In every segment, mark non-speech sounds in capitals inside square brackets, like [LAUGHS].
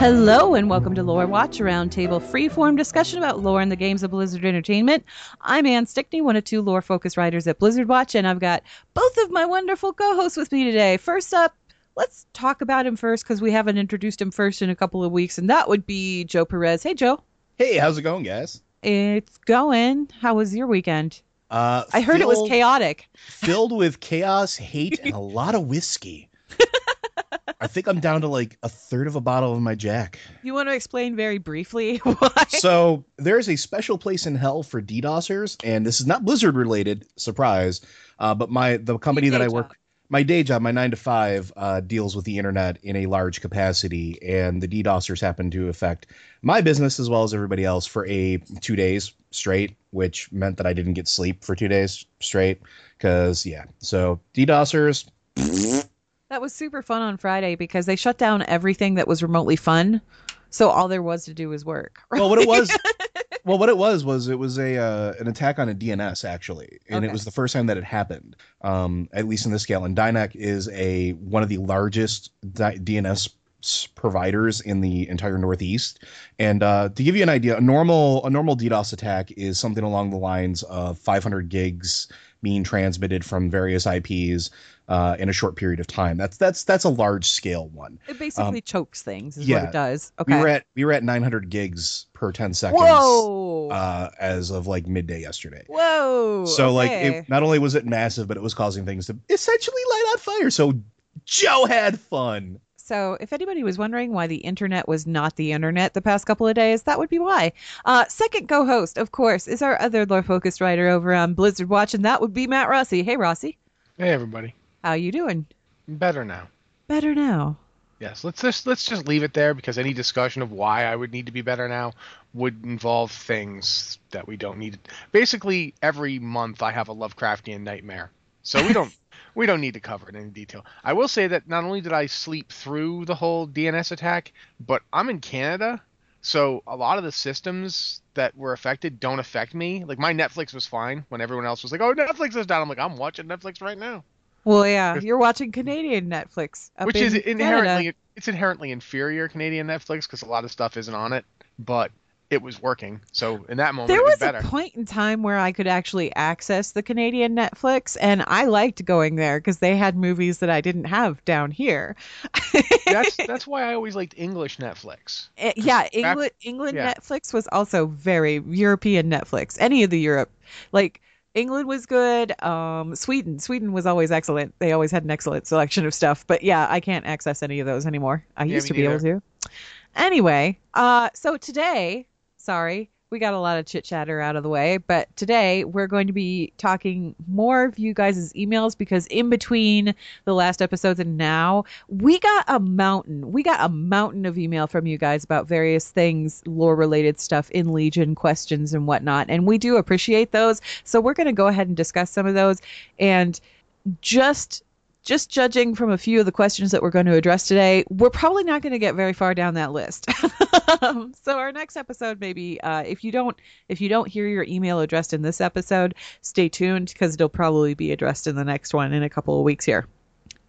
Hello and welcome to Lore Watch, a roundtable freeform discussion about lore and the games of Blizzard Entertainment. I'm Anne Stickney, one of two lore focused writers at Blizzard Watch, and I've got both of my wonderful co hosts with me today. First up, let's talk about him first because we haven't introduced him first in a couple of weeks, and that would be Joe Perez. Hey, Joe. Hey, how's it going, guys? It's going. How was your weekend? Uh, I heard it was chaotic. filled with chaos, hate, and a [LAUGHS] lot of whiskey. I think I'm down to like a third of a bottle of my Jack. You want to explain very briefly [LAUGHS] why? So there's a special place in hell for DDoSers, and this is not Blizzard related. Surprise! Uh, but my the company that I work, job. my day job, my nine to five, uh, deals with the internet in a large capacity, and the DDoSers happen to affect my business as well as everybody else for a two days straight, which meant that I didn't get sleep for two days straight. Because yeah, so DDoSers. That was super fun on Friday because they shut down everything that was remotely fun. So all there was to do was work. [LAUGHS] Well, what it was, well, what it was was it was a uh, an attack on a DNS actually, and it was the first time that it happened, um, at least in this scale. And Dynac is a one of the largest di- DNS providers in the entire Northeast. And uh, to give you an idea, a normal a normal DDoS attack is something along the lines of 500 gigs being transmitted from various IPs uh, in a short period of time. That's that's that's a large scale one. It basically chokes things, is what Um, yeah. it does. Okay. We were at we were at 900 gigs per 10 seconds. Whoa. Uh, as of like midday yesterday. Whoa. So like, it, not only was it massive, but it was causing things to essentially light on fire. So Joe had fun. So, if anybody was wondering why the internet was not the internet the past couple of days, that would be why. Uh, second co-host, of course, is our other lore-focused writer over on Blizzard Watch, and that would be Matt Rossi. Hey, Rossi, Hey everybody, how you doing? better now. Better now. Yes, let's just let's just leave it there because any discussion of why I would need to be better now would involve things that we don't need. Basically, every month I have a Lovecraftian nightmare, so we don't [LAUGHS] we don't need to cover it in detail. I will say that not only did I sleep through the whole DNS attack, but I'm in Canada, so a lot of the systems that were affected don't affect me. Like my Netflix was fine when everyone else was like, "Oh, Netflix is down." I'm like, "I'm watching Netflix right now." Well, yeah, you're watching Canadian Netflix, which in is inherently Canada. it's inherently inferior Canadian Netflix because a lot of stuff isn't on it, but it was working. So in that moment, There it was a point in time where I could actually access the Canadian Netflix, and I liked going there because they had movies that I didn't have down here. [LAUGHS] that's [LAUGHS] that's why I always liked English Netflix. Eh, yeah, England England yeah. Netflix was also very European Netflix. Any of the Europe, like England was good. Um, Sweden Sweden was always excellent. They always had an excellent selection of stuff. But yeah, I can't access any of those anymore. I Yeah, used to be able to. Anyway, uh, so today, sorry, we got a lot of chit chatter out of the way, but today we're going to be talking more of you guys' emails because in between the last episodes and now, we got a mountain. We got a mountain of email from you guys about various things, lore related stuff in Legion, questions and whatnot. And we do appreciate those. So we're going to go ahead and discuss some of those. And just just judging from a few of the questions that we're going to address today, we're probably not going to get very far down that list. [LAUGHS] so our next episode, maybe uh, if you don't if you don't hear your email addressed in this episode, stay tuned because it'll probably be addressed in the next one in a couple of weeks here.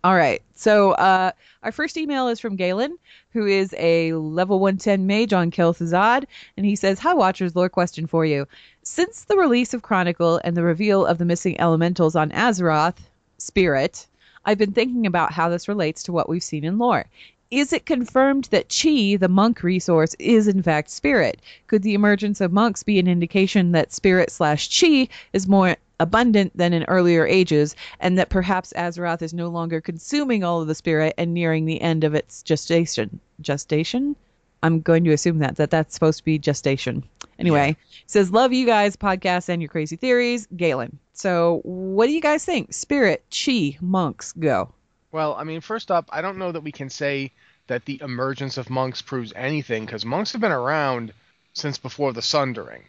All right. So uh, our first email is from Galen, who is a level 110 mage on Kel'Thuzad, and he says, "Hi, Watchers. Lore question for you. Since the release of Chronicle and the reveal of the missing elementals on Azeroth, Spirit." I've been thinking about how this relates to what we've seen in lore. Is it confirmed that chi, the monk resource, is in fact spirit? Could the emergence of monks be an indication that spirit slash chi is more abundant than in earlier ages, and that perhaps Azeroth is no longer consuming all of the spirit and nearing the end of its gestation? Gestation? I'm going to assume that that that's supposed to be gestation. Anyway, says love you guys podcast and your crazy theories, Galen. So, what do you guys think? Spirit, chi, monks, go. Well, I mean, first up, I don't know that we can say that the emergence of monks proves anything because monks have been around since before the Sundering.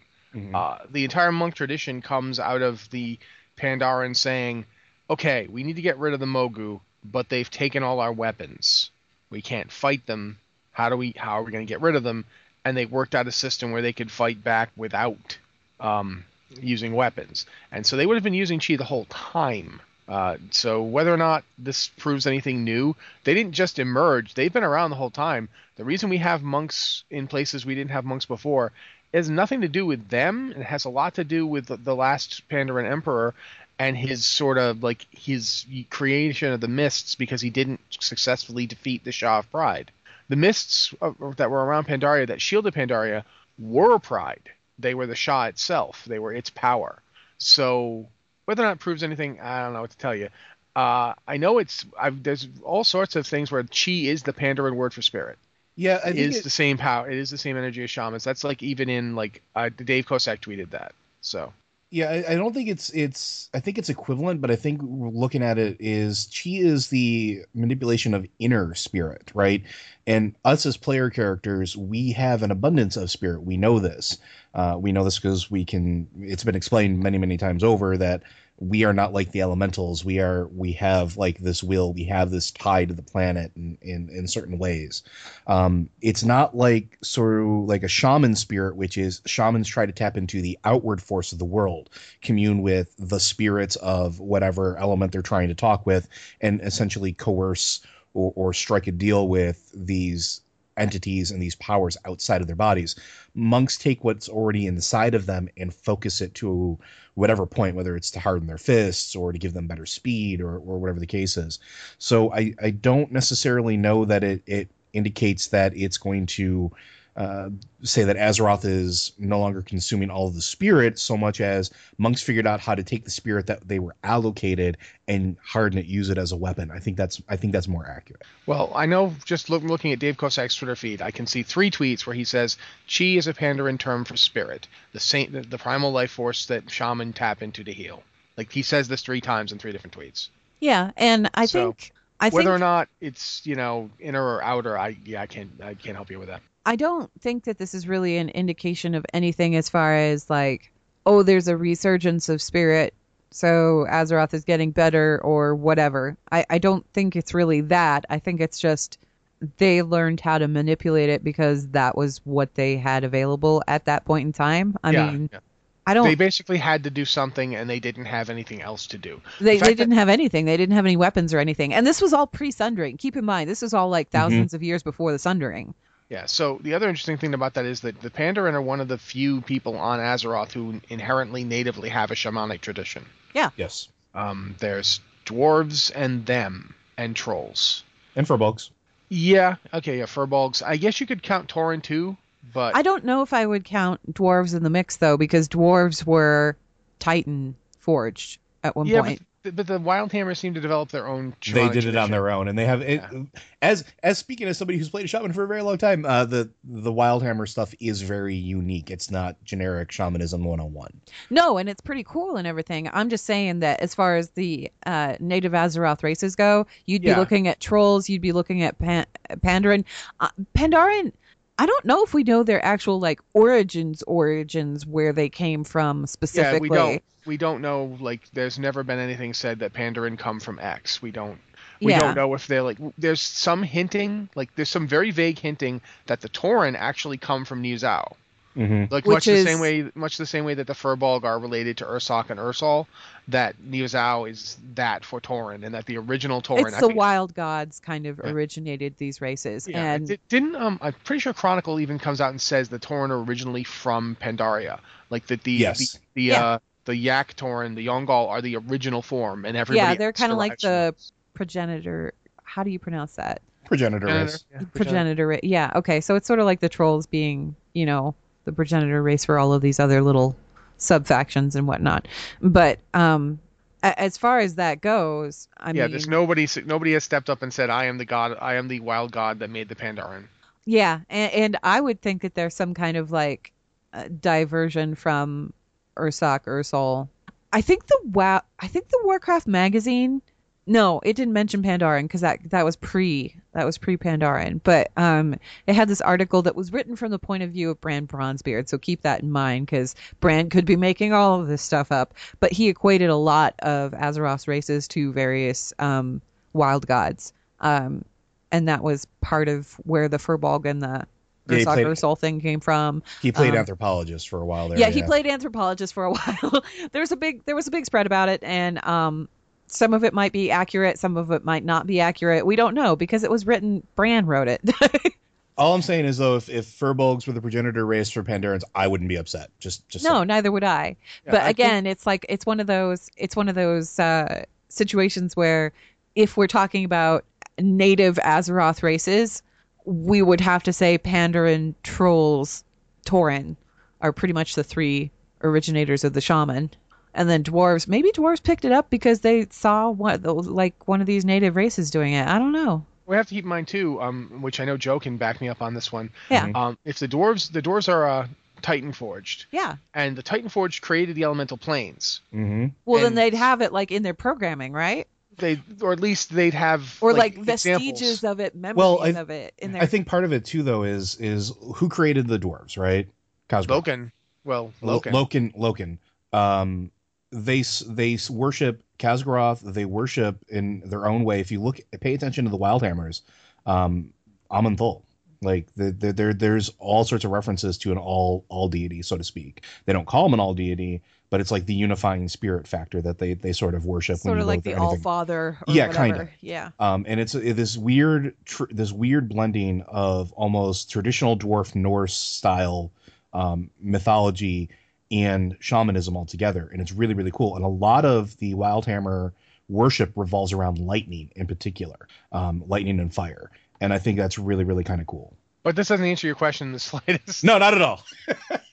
Uh, the entire monk tradition comes out of the Pandaren saying, "Okay, we need to get rid of the Mogu, but they've taken all our weapons. We can't fight them. How do we? How are we going to get rid of them?" And they worked out a system where they could fight back without um, using weapons. And so they would have been using chi the whole time. Uh, so whether or not this proves anything new, they didn't just emerge; they've been around the whole time. The reason we have monks in places we didn't have monks before has nothing to do with them. It has a lot to do with the, the last Pandaren Emperor and his sort of like his creation of the mists because he didn't successfully defeat the Sha of Pride. The mists of, that were around Pandaria that shielded Pandaria were Pride. They were the Sha itself. They were its power. So whether or not it proves anything, I don't know what to tell you. Uh, I know it's I've, there's all sorts of things where chi is the Pandaren word for spirit. Yeah, I It is it- the same power. It is the same energy as shamans. That's like even in like uh, Dave Kosak tweeted that. So Yeah, I, I don't think it's it's. I think it's equivalent, but I think looking at it is chi is the manipulation of inner spirit, right? And us as player characters, we have an abundance of spirit. We know this. Uh, we know this because we can. It's been explained many, many times over that we are not like the elementals. We are. We have like this will. We have this tie to the planet in in, in certain ways. Um, it's not like sort of like a shaman spirit, which is shamans try to tap into the outward force of the world, commune with the spirits of whatever element they're trying to talk with, and essentially coerce or, or strike a deal with these entities and these powers outside of their bodies. Monks take what's already inside of them and focus it to whatever point, whether it's to harden their fists or to give them better speed or, or whatever the case is. So I, I don't necessarily know that it, it indicates that it's going to uh, say that Azeroth is no longer consuming all of the spirit so much as monks figured out how to take the spirit that they were allocated and harden it, use it as a weapon. I think that's I think that's more accurate. Well, I know just look, looking at Dave Kosak's Twitter feed, I can see three tweets where he says chi is a Pandaren term for spirit, the saint, the, the primal life force that shaman tap into to heal. Like he says this three times in three different tweets. Yeah, and I So, think I Whether think or not it's you know inner or outer, I yeah I can't I can't help you with that. I don't think that this is really an indication of anything as far as like, oh, there's a resurgence of spirit, so Azeroth is getting better or whatever. I, I don't think it's really that. I think it's just they learned how to manipulate it because that was what they had available at that point in time. I yeah, mean, yeah. I don't. they basically had to do something and they didn't have anything else to do. They, The they didn't have anything. They didn't have any weapons or anything. And this was all pre Sundering. Keep in mind, this was all like mm-hmm. 1000s of years before the Sundering. Yeah. So the other interesting thing about that is that the Pandaren are one of the few people on Azeroth who inherently natively have a shamanic tradition. Yeah. Yes. Um, there's dwarves and them and trolls. And Furbolgs. Yeah. Okay. Yeah. Furbolgs. I guess you could count Tauren too, but I don't know if I would count dwarves in the mix though, because dwarves were Titan forged at one yeah, point. But but the Wildhammer seem to develop their own. they shamanic did it on their own and they have it as as speaking as somebody who's played a shaman for a very long time uh the the wildhammer stuff is very unique it's not generic shamanism 101 No, and it's pretty cool and everything. I'm just saying that as far as the uh, native Azeroth races go, you'd be looking at trolls, you'd be looking at Pan- Pandaren. Uh, Pandaren, I don't know if we know their actual like origins, origins where they came from specifically. Yeah, we don't. We don't know. Like, there's never been anything said that Pandaren come from X. We don't. We Yeah. don't know if they're like. There's some hinting. Like, there's some very vague hinting that the Tauren actually come from Niuzao. Mm-hmm. Like Which much the same way, much the same way that the Furbolg are related to Ursoc and Ursol, that Niuzao is that for Tauren, and that the original Tauren. It's the think- wild gods kind of Yeah. originated these races, Yeah, and di- didn't um I'm pretty sure Chronicle even comes out and says the Tauren are originally from Pandaria, like that the Yes. the, the Yeah. uh the Yak Tauren, the Yaungol are the original form, and everybody yeah, they're kind of like the progenitor. How do you pronounce that? progenitor Progenitor, race yeah, progenitor ra- yeah okay so it's sort of like the trolls being you know the progenitor race for all of these other little sub factions and whatnot but um a- as far as that goes i yeah, mean there's nobody nobody has stepped up and said I am the god, I am the wild god that made the Pandaren. yeah and, and i would think that there's some kind of like uh, diversion from ursoc ursol i think the wow i think the warcraft magazine no it didn't mention pandaren because that that was pre that was pre pandaren but um it had this article that was written from the point of view of Brann Bronzebeard so keep that in mind because Brann could be making all of this stuff up but he equated a lot of azeroth's races to various um wild gods um and that was part of where the furbolg and the Yeah, he Ursoc played- Ursol thing came from. he played Um, anthropologist for a while there yeah, he played anthropologist for a [LAUGHS] while. there was a big there was a big spread about it, and um, some of it might be accurate, some of it might not be accurate. We don't know because it was written. Brann wrote it. [LAUGHS] all i'm saying is though if, if furbolgs were the progenitor race for pandarans i wouldn't be upset just just no, saying. neither would I. Yeah, but I think- again, it's like it's one of those it's one of those uh, situations where if we're talking about native Azeroth races, we would have to say Pandaren, Trolls, Tauren are pretty much the three originators of the shaman. And then dwarves, maybe dwarves picked it up because they saw what like one of these native races doing it. I don't know. We have to keep in mind too, um, which I know Joe can back me up on this one. Yeah. Um, if the dwarves, the dwarves are uh, Titan forged, Yeah. and the Titan forged created the elemental planes. mm-hmm. Well, then they'd have it like in their programming, right? They, or at least they'd have, Or like, examples. vestiges of it, memories Well, I- of it in their i think part of it too though is is who created the dwarves right Khaz'goroth. Loken. Well, Lo- Loken. Loken, Loken. Um, they they worship Khaz'goroth. They worship in their own way. If you look, pay attention to the Wildhammers, um, Aman'Thul. Like the, the, there, there's all sorts of references to an all all deity, so to speak. They don't call him an all deity, but it's like the unifying spirit factor that they they sort of worship. sort of like the All. Father. Or Yeah, whatever. kinda. Yeah. Um, and it's uh, this weird, tr- this weird blending of almost traditional dwarf Norse style um, mythology and shamanism altogether. and it's really, really cool. And a lot of the Wildhammer worship revolves around lightning, in particular, um, lightning and fire, and I think that's really, really kind of cool. But this doesn't answer your question in the [LAUGHS] slightest. No, not at all.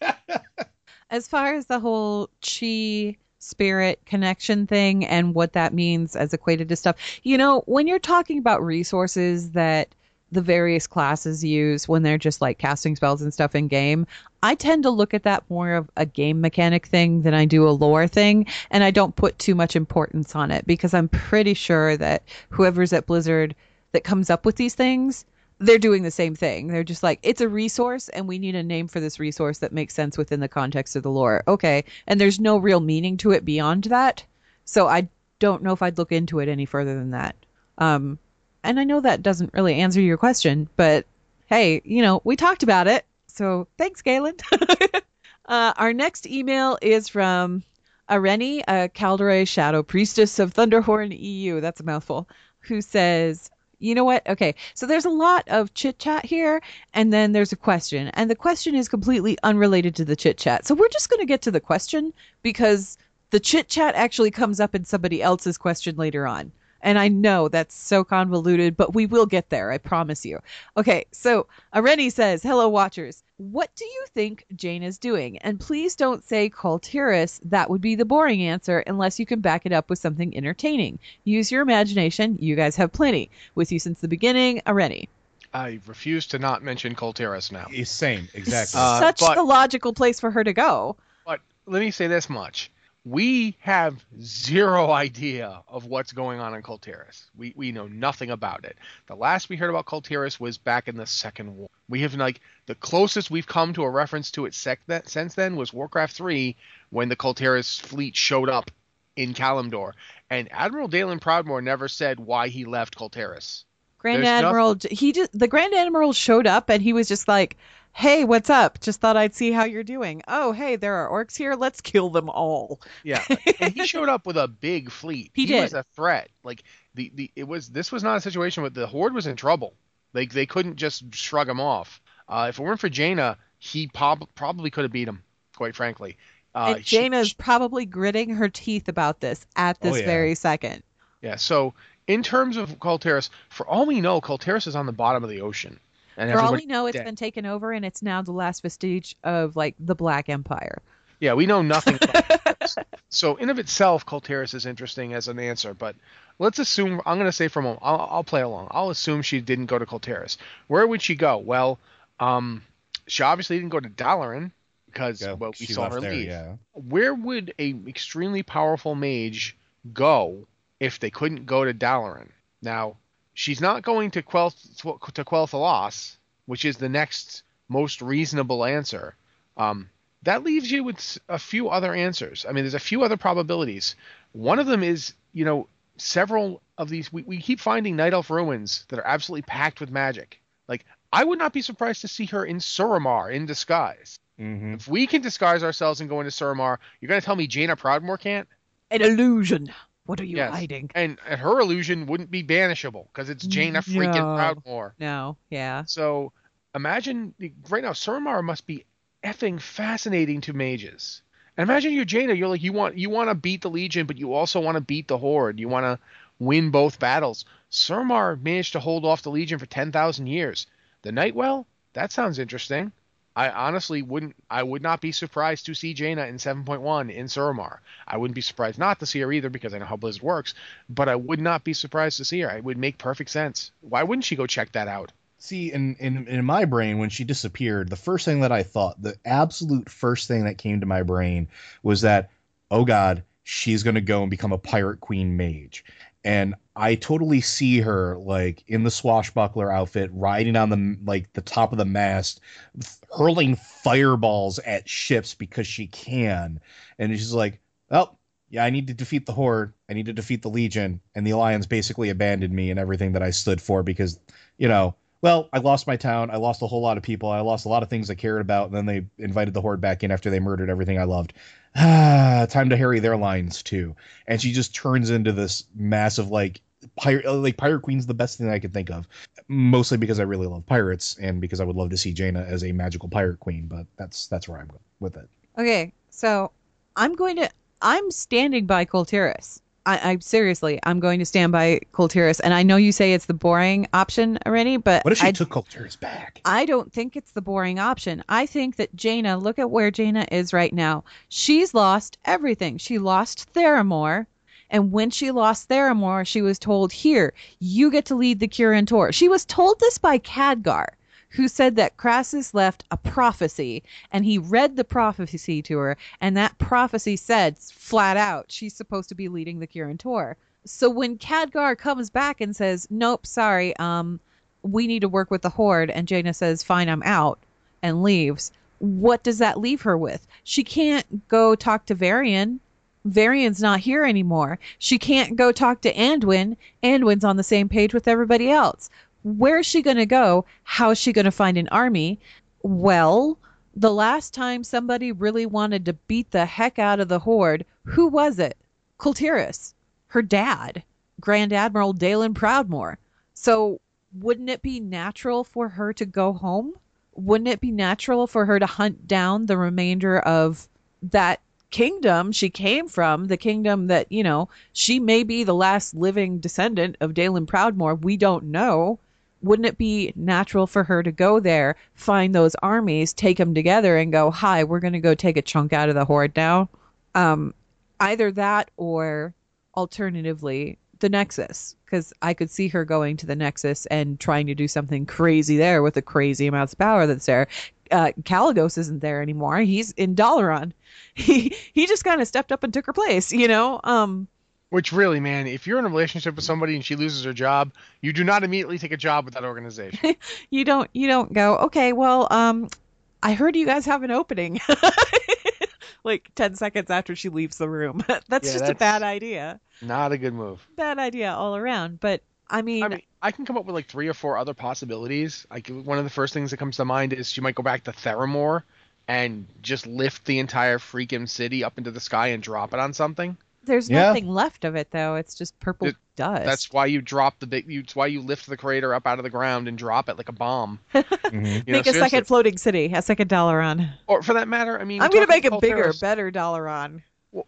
[LAUGHS] As far as the whole chi spirit connection thing and what that means as equated to stuff, you know, when you're talking about resources that the various classes use when they're just like casting spells and stuff in game, I tend to look at that more of a game mechanic thing than I do a lore thing, and I don't put too much importance on it because I'm pretty sure that whoever's at Blizzard that comes up with these things they're doing the same thing. They're just like, it's a resource and we need a name for this resource that makes sense within the context of the lore. Okay. And there's no real meaning to it beyond that. So I don't know if I'd look into it any further than that. Um, and I know that doesn't really answer your question, but hey, you know, we talked about it. So thanks, Galen. [LAUGHS] uh, our next email is from Areni, a Kaldorei Shadow Priestess of Thunderhorn EU. That's a mouthful. Who says, you know what? Okay, so there's a lot of chit chat here, and then there's a question, and the question is completely unrelated to the chit chat. So we're just going to get to the question because the chit chat actually comes up in somebody else's question later on. And I know that's so convoluted, but we will get there, I promise you. Okay, so Areni says, Hello, watchers. What do you think Jane is doing? And please don't say Kul That would be the boring answer unless you can back it up with something entertaining. Use your imagination. You guys have plenty. With you since the beginning, Areni. I refuse to not mention Kul now. It's same, exactly. Uh, Such but- the logical place for her to go. But let me say this much. We have zero idea of what's going on in Kul Tiras. We we know nothing about it. The last we heard about Kul Tiras was back in the Second War. We have like the closest we've come to a reference to it sec- that, since then was Warcraft 3 when the Kul Tiras fleet showed up in Kalimdor. And Admiral Daelin Proudmoore never said why he left Kul Tiras. Grand There's Admiral, he just the Grand Admiral showed up and he was just like, "Hey, what's up? Just thought I'd see how you're doing. Oh, hey, there are orcs here. Let's kill them all." Yeah, [LAUGHS] and he showed up with a big fleet. He was did. a threat. Like the, the it was this was not a situation where the horde was in trouble. Like they couldn't just shrug him off. Uh, if it weren't for Jaina, he prob- probably could have beat him. Quite frankly, uh, and she- Jaina's probably gritting her teeth about this at this Oh, yeah. very second. yeah. So in terms of Kul Tiras, for all we know, Kul Tiras is on the bottom of the ocean. And For all we everybody- know, it's dead. been taken over and it's now the last vestige of like the Black Empire. Yeah, we know nothing. [LAUGHS] About. So in of itself, Kul Tiras is interesting as an answer, but let's assume I'm going to say for a moment, I'll, I'll play along. I'll assume she didn't go to Kul Tiras. Where would she go? Well, um, she obviously didn't go to Dalaran because Yeah, well we saw left her there, leave. yeah. Where would a extremely powerful mage go if they couldn't go to Dalaran? Now, she's not going to Quell to Quel'Thalas, which is the next most reasonable answer. Um, that leaves you with a few other answers. I mean, there's a few other probabilities. One of them is, you know, several of these. We, we keep finding Night Elf ruins that are absolutely packed with magic. Like, I would not be surprised to see her in Suramar in disguise. Mm-hmm. If we can disguise ourselves and go into Suramar, you're going to tell me Jaina Proudmoore can't? An illusion. What are you Yes. hiding? And, and her illusion wouldn't be banishable because it's Jaina freaking No. Proudmoore. No, yeah. So imagine right now, Suramar must be effing fascinating to mages. And imagine you're Jaina. You're like you want you want to beat the Legion, but you also want to beat the Horde. You want to win both battles. Suramar managed to hold off the Legion for ten thousand years. The Nightwell, that sounds interesting. I honestly wouldn't. I would not be surprised to see Jaina in 7.1 in Suramar. I wouldn't be surprised not to see her either because I know how Blizzard works. But I would not be surprised to see her. It would make perfect sense. Why wouldn't she go check that out? See, in, in in my brain, when she disappeared, the first thing that I thought, the absolute first thing that came to my brain was that, oh God, she's gonna go and become a pirate queen mage. And I totally see her like in the swashbuckler outfit, riding on the like the top of the mast, hurling fireballs at ships because she can. And she's like, oh, yeah, I need to defeat the Horde. I need to defeat the Legion. And the Alliance basically abandoned me and everything that I stood for because, you know, well, I lost my town. I lost a whole lot of people. I lost a lot of things I cared about. And then they invited the Horde back in after they murdered everything I loved. Ah, time to harry their lines too. And she just turns into this massive, like, pirate, like Pirate Queen's the best thing I could think of. Mostly because I really love pirates and because I would love to see Jaina as a magical pirate queen. But that's that's where I'm with it. Okay, so I'm going to. I'm standing by Kul Tiras. I, I seriously, I'm going to stand by Kul Tiras, and I know you say it's the boring option already, but What if she I, took Kul Tiras back? I don't think it's the boring option. I think that Jaina, look at where Jaina is right now. She's lost everything. She lost Theramore. And when she lost Theramore, she was told, Here, you get to lead the Tor. She was told this by Khadgar, who said that Krasus left a prophecy, and he read the prophecy to her, and that prophecy said flat out, she's supposed to be leading the Kirin. So when Khadgar comes back and says, Nope, sorry, um, we need to work with the Horde, and Jaina says, Fine, I'm out, and leaves, what does that leave her with? She can't go talk to Varian. Varian's not here anymore. She can't go talk to Anduin. Anduin's on the same page with everybody else. Where's she going to go? How's she going to find an army? Well, the last time somebody really wanted to beat the heck out of the Horde, who was it? Kul Tiras, her dad, Grand Admiral Daelin Proudmoore. So wouldn't it be natural for her to go home? Wouldn't it be natural for her to hunt down the remainder of that kingdom she came from, the kingdom that, you know, she may be the last living descendant of Daelin Proudmoore. We don't know. Wouldn't it be natural for her to go there, find those armies, take them together, and go, "Hi, we're going to go take a chunk out of the horde now"? Um, either that or alternatively the Nexus, because I could see her going to the Nexus and trying to do something crazy there with the crazy amounts of power that's there. Uh, Kalecgos isn't there anymore. He's in Dalaran. [LAUGHS] He he just kind of stepped up and took her place, you know. Um, Which really, man, if you're in a relationship with somebody and she loses her job, you do not immediately take a job with that organization. [LAUGHS] you don't you don't go okay. Well, um, I heard you guys have an opening. [LAUGHS] like ten seconds after she leaves the room. [LAUGHS] that's Yeah, just a bad idea. not a good move. Bad idea all around. But I mean, I mean, I can come up with like three or four other possibilities. Like one of the first things that comes to mind is she might go back to Theramore and just lift the entire freaking city up into the sky and drop it on something. There's Yeah. nothing left of it though. It's just purple It- dust. That's why you drop the big. You, it's why you lift the crater up out of the ground and drop it like a bomb. [LAUGHS] Mhm. You know, Make a seriously. second floating city, a second Dalaran. Or for that matter, I mean, I'm gonna make about bigger, Kul Tiras- better Dalaran.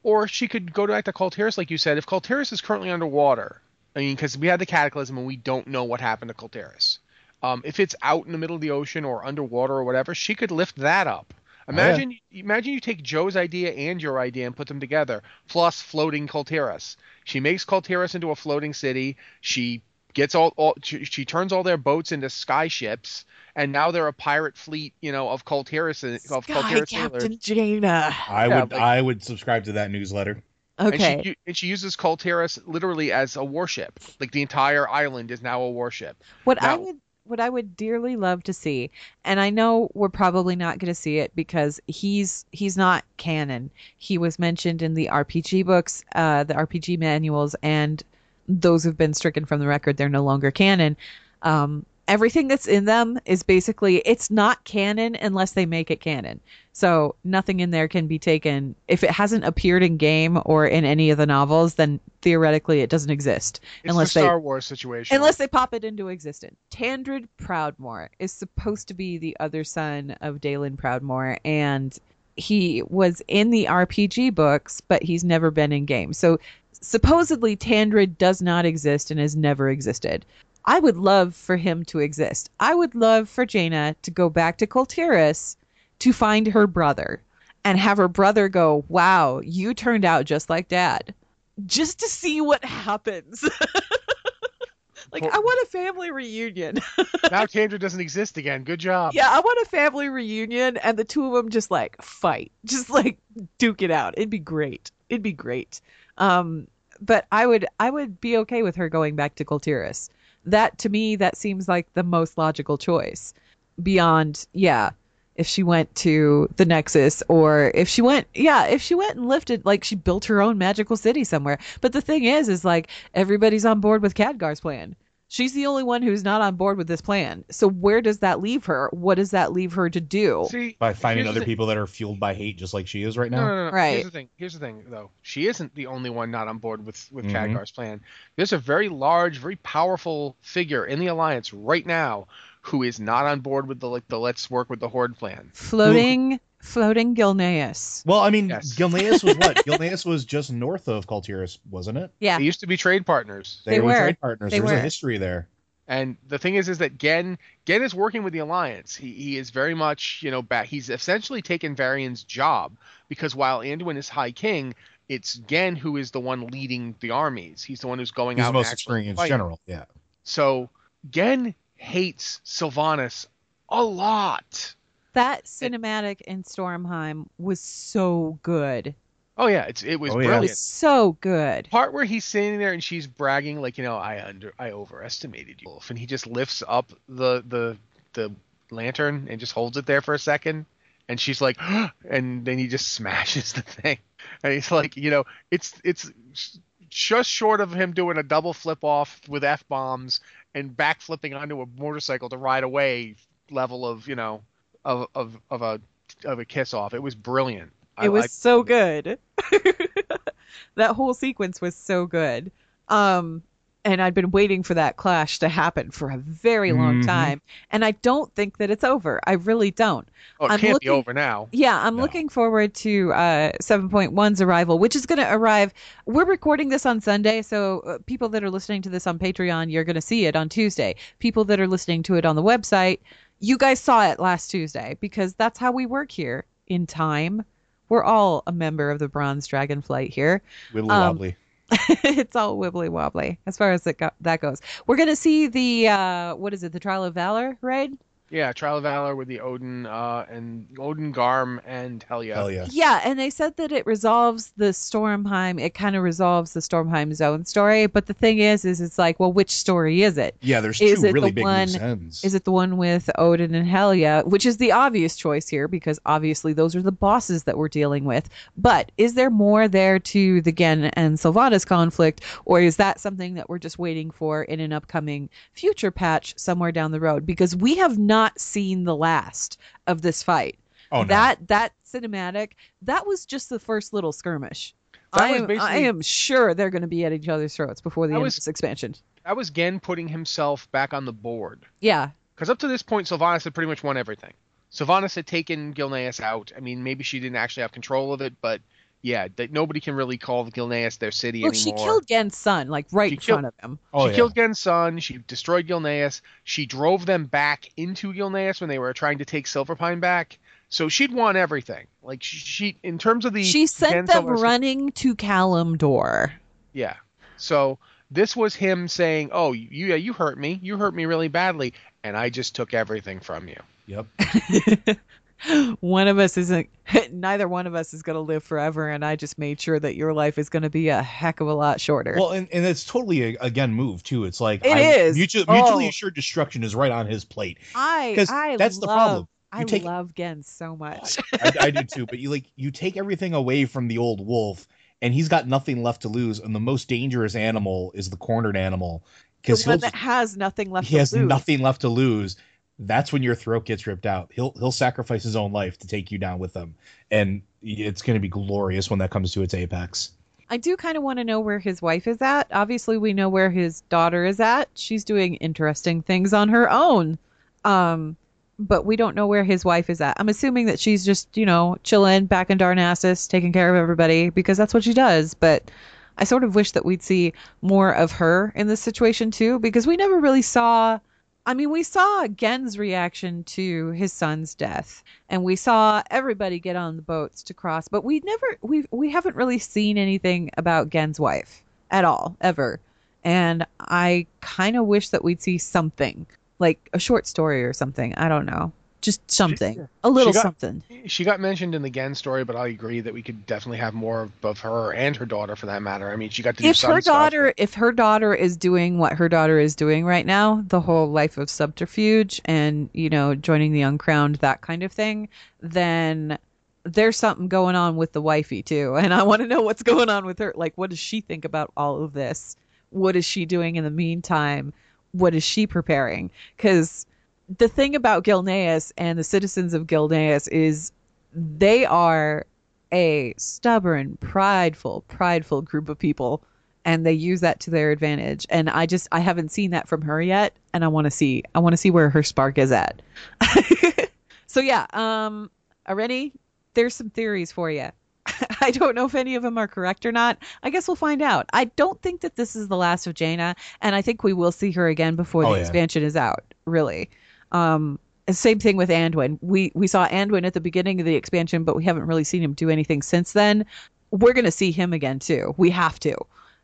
Or she could go back to Kul Tiras, like you said. If Kul Tiras is currently underwater, I mean, because we had the cataclysm and we don't know what happened to Kul Tiras. Um, if it's out in the middle of the ocean or underwater or whatever, she could lift that up. Oh, yeah. Imagine, imagine you take Joe's idea and your idea and put them together, plus floating Kul Tiras. She makes Kul Tiras into a floating city. She gets all, all she, she turns all their boats into sky ships, and now they're a pirate fleet, you know, of Kul Tiras of Sky Kul Tiras. Captain Jaina. I Yeah, would like- I would subscribe to that newsletter. Okay. And she, and she uses Kul Tiras literally as a warship. Like the entire island is now a warship. What I would what I would dearly love to see, and I know we're probably not going to see it because he's he's not canon. He was mentioned in the RPG books, uh, the RPG manuals, and those have been stricken from the record. They're no longer canon. Um, everything that's in them is basically it's not canon unless they make it canon. So nothing in there can be taken if it hasn't appeared in game or in any of the novels. Then theoretically it doesn't exist It's unless the they Star Wars situation. Unless they pop it into existence. Tandred Proudmoore is supposed to be the other son of Daelin Proudmoore and he was in the RPG books, but he's never been in game. So supposedly Tandred does not exist and has never existed. I would love for him to exist. I would love for Jaina to go back to Kul Tiras to find her brother and have her brother go, Wow, you turned out just like dad. Just to see what happens. [LAUGHS] like, I want a family reunion. [LAUGHS] now Tandred doesn't exist again. Good job. yeah, I want a family reunion and the two of them just like fight, [LAUGHS] just like duke it out. It'd be great. It'd be great. Um, but I would, I would be okay with her going back to Kul Tiras. That to me, that seems like the most logical choice. Beyond, yeah, if she went to the Nexus or if she went, yeah, if she went and lifted, like she built her own magical city somewhere. But the thing is, is like everybody's on board with Khadgar's plan. She's the only one who's not on board with this plan. So where does that leave her? What does that leave her to do? See, By finding other people that are fueled by hate, just like she is right now. no, no, no. Right. Here's the thing. Here's the thing, though. She isn't the only one not on board with with Mhm. Khadgar's plan. There's a very large, very powerful figure in the alliance right now who is not on board with the like the let's work with the horde plan. Floating, floating Gilneas. Well, I mean, Yes. Gilneas was what? [LAUGHS] Gilneas was just north of Kul Tiras, wasn't it? Yeah, They used to be trade partners. They were, were. trade partners. They There's were. a history there. And the thing is, is that Genn Genn is working with the Alliance. He, he is very much, you know, back. He's essentially taken Varian's job because while Anduin is High King, it's Genn who is the one leading the armies. He's the one who's going He's out. the most actually experienced fighting. general. Yeah. So Genn hates Sylvanas a lot. that cinematic in Stormheim was so good. Oh yeah, it's it was Oh, yeah. It brilliant. was so good. Part where he's sitting there and she's bragging like, you know, I under I overestimated you, Wolf, and he just lifts up the the the lantern and just holds it there for a second, and she's like, [GASPS] and then he just smashes the thing, and he's like, you know, it's it's just short of him doing a double flip off with f bombs and backflipping onto a motorcycle to ride away level of you know of of of a of a kiss off. It was brilliant. I It was like- so good. [LAUGHS] that whole sequence was so good. Um and I'd been waiting for that clash to happen for a very long Mhm. time. And I don't think that it's over. I really don't. Oh, it I'm can't looking- be over now. Yeah, I'm No. looking forward to uh, 7.1's arrival, which is going to arrive. We're recording this on Sunday, so uh, people that are listening to this on Patreon, you're going to see it on Tuesday. People that are listening to it on the website, you guys saw it last Tuesday because that's how we work here in time. We're all a member of the Bronze Dragon Flight here. Wibbly Um, wobbly. [LAUGHS] it's all wibbly wobbly as far as it go- that goes. We're going to see the, uh, what is it, the Trial of Valor, right? Yeah, Trial of Valor with the Odyn uh, and Odyn Guarm and Helya. Hell yeah. Yeah, and they said that it resolves the Stormheim. It kind of resolves the Stormheim zone story. But the thing is, is it's like, well, which story is it? Yeah, there's Is two it really the big one- loose ends. Is it the one with Odyn and Helya, which is the obvious choice here because obviously those are the bosses that we're dealing with. But is there more there to the Genn and Sylvanas conflict, or is that something that we're just waiting for in an upcoming future patch somewhere down the road? Because we have not seen the last of this fight. oh, no. that that cinematic that was just the first little skirmish. That I am, I am sure they're going to be at each other's throats before the end was- of this expansion. That was Genn putting himself back on the board. Yeah, Because up to this point, Sylvanas had pretty much won everything. Sylvanas had taken Gilneas out. I mean, maybe she didn't actually have control of it, but yeah, that nobody can really call Gilneas their city look, she killed Genn's son like right She in killed- front of him. oh, she yeah. killed Genn's son. She destroyed Gilneas. She drove them back into Gilneas when they were trying to take Silverpine back. So she'd won everything. Like she, she in terms of the She sent Genn them Sylvanas- running to Kalimdor. Yeah. So this was him saying, "Oh, you yeah, you hurt me. You hurt me really badly, and I just took everything from you." Yep. [LAUGHS] one of us isn't. [LAUGHS] Neither one of us is going to live forever, and I just made sure that your life is going to be a heck of a lot shorter. Well, and, and it's totally a, again move too. It's like It I, is. mutually, mutually Oh. assured destruction is right on his plate. I 'cause I that's the problem. You I take- love Genn so much. I, I do too. But you like you take everything away from the old wolf, and he's got nothing left to lose. And the most dangerous animal is the cornered animal the because one that has nothing left he has lose. nothing left to lose. That's when your throat gets ripped out. He'll he'll sacrifice his own life to take you down with him, and it's going to be glorious when that comes to its apex. I do kind of want to know where his wife is at. Obviously, we know where his daughter is at. She's doing interesting things on her own. Um, but we don't know where his wife is at. I'm assuming that she's just, you know, chilling back in Darnassus, taking care of everybody because that's what she does. But I sort of wish that we'd see more of her in this situation too because we never really saw I mean, we saw Genn's reaction to his son's death, and we saw everybody get on the boats to cross, but we never we we haven't really seen anything about Genn's wife at all ever. And I kind of wish that we'd see something, like a short story or something. I don't know, just something, a little got- something. She got mentioned in the Genn story, but I agree that we could definitely have more of- of her and her daughter for that matter. I mean, she got to do If her stuff, daughter, but- if her daughter is doing what her daughter is doing right now, the whole life of subterfuge and you know joining the uncrowned, that kind of thing, then there's something going on with the wifey too, [LAUGHS] and I want to know what's going on with her. Like, what does she think about all of this? What is she doing in the meantime? What is she preparing? Because the thing about Gilneas and the citizens of Gilneas is they are a stubborn, prideful, prideful group of people and they use that to their advantage. And I just I haven't seen that from her yet and I want to see I want to see where her spark is at. [LAUGHS] so yeah, um already there's some theories for you. [LAUGHS] I don't know if any of them are correct or not. I guess we'll find out. I don't think that this is the last of Jaina, and I think we will see her again before the Oh, yeah. expansion is out. Really, um, same thing with Anduin. We we saw Anduin at the beginning of the expansion, but we haven't really seen him do anything since then. We're gonna see him again too. We have to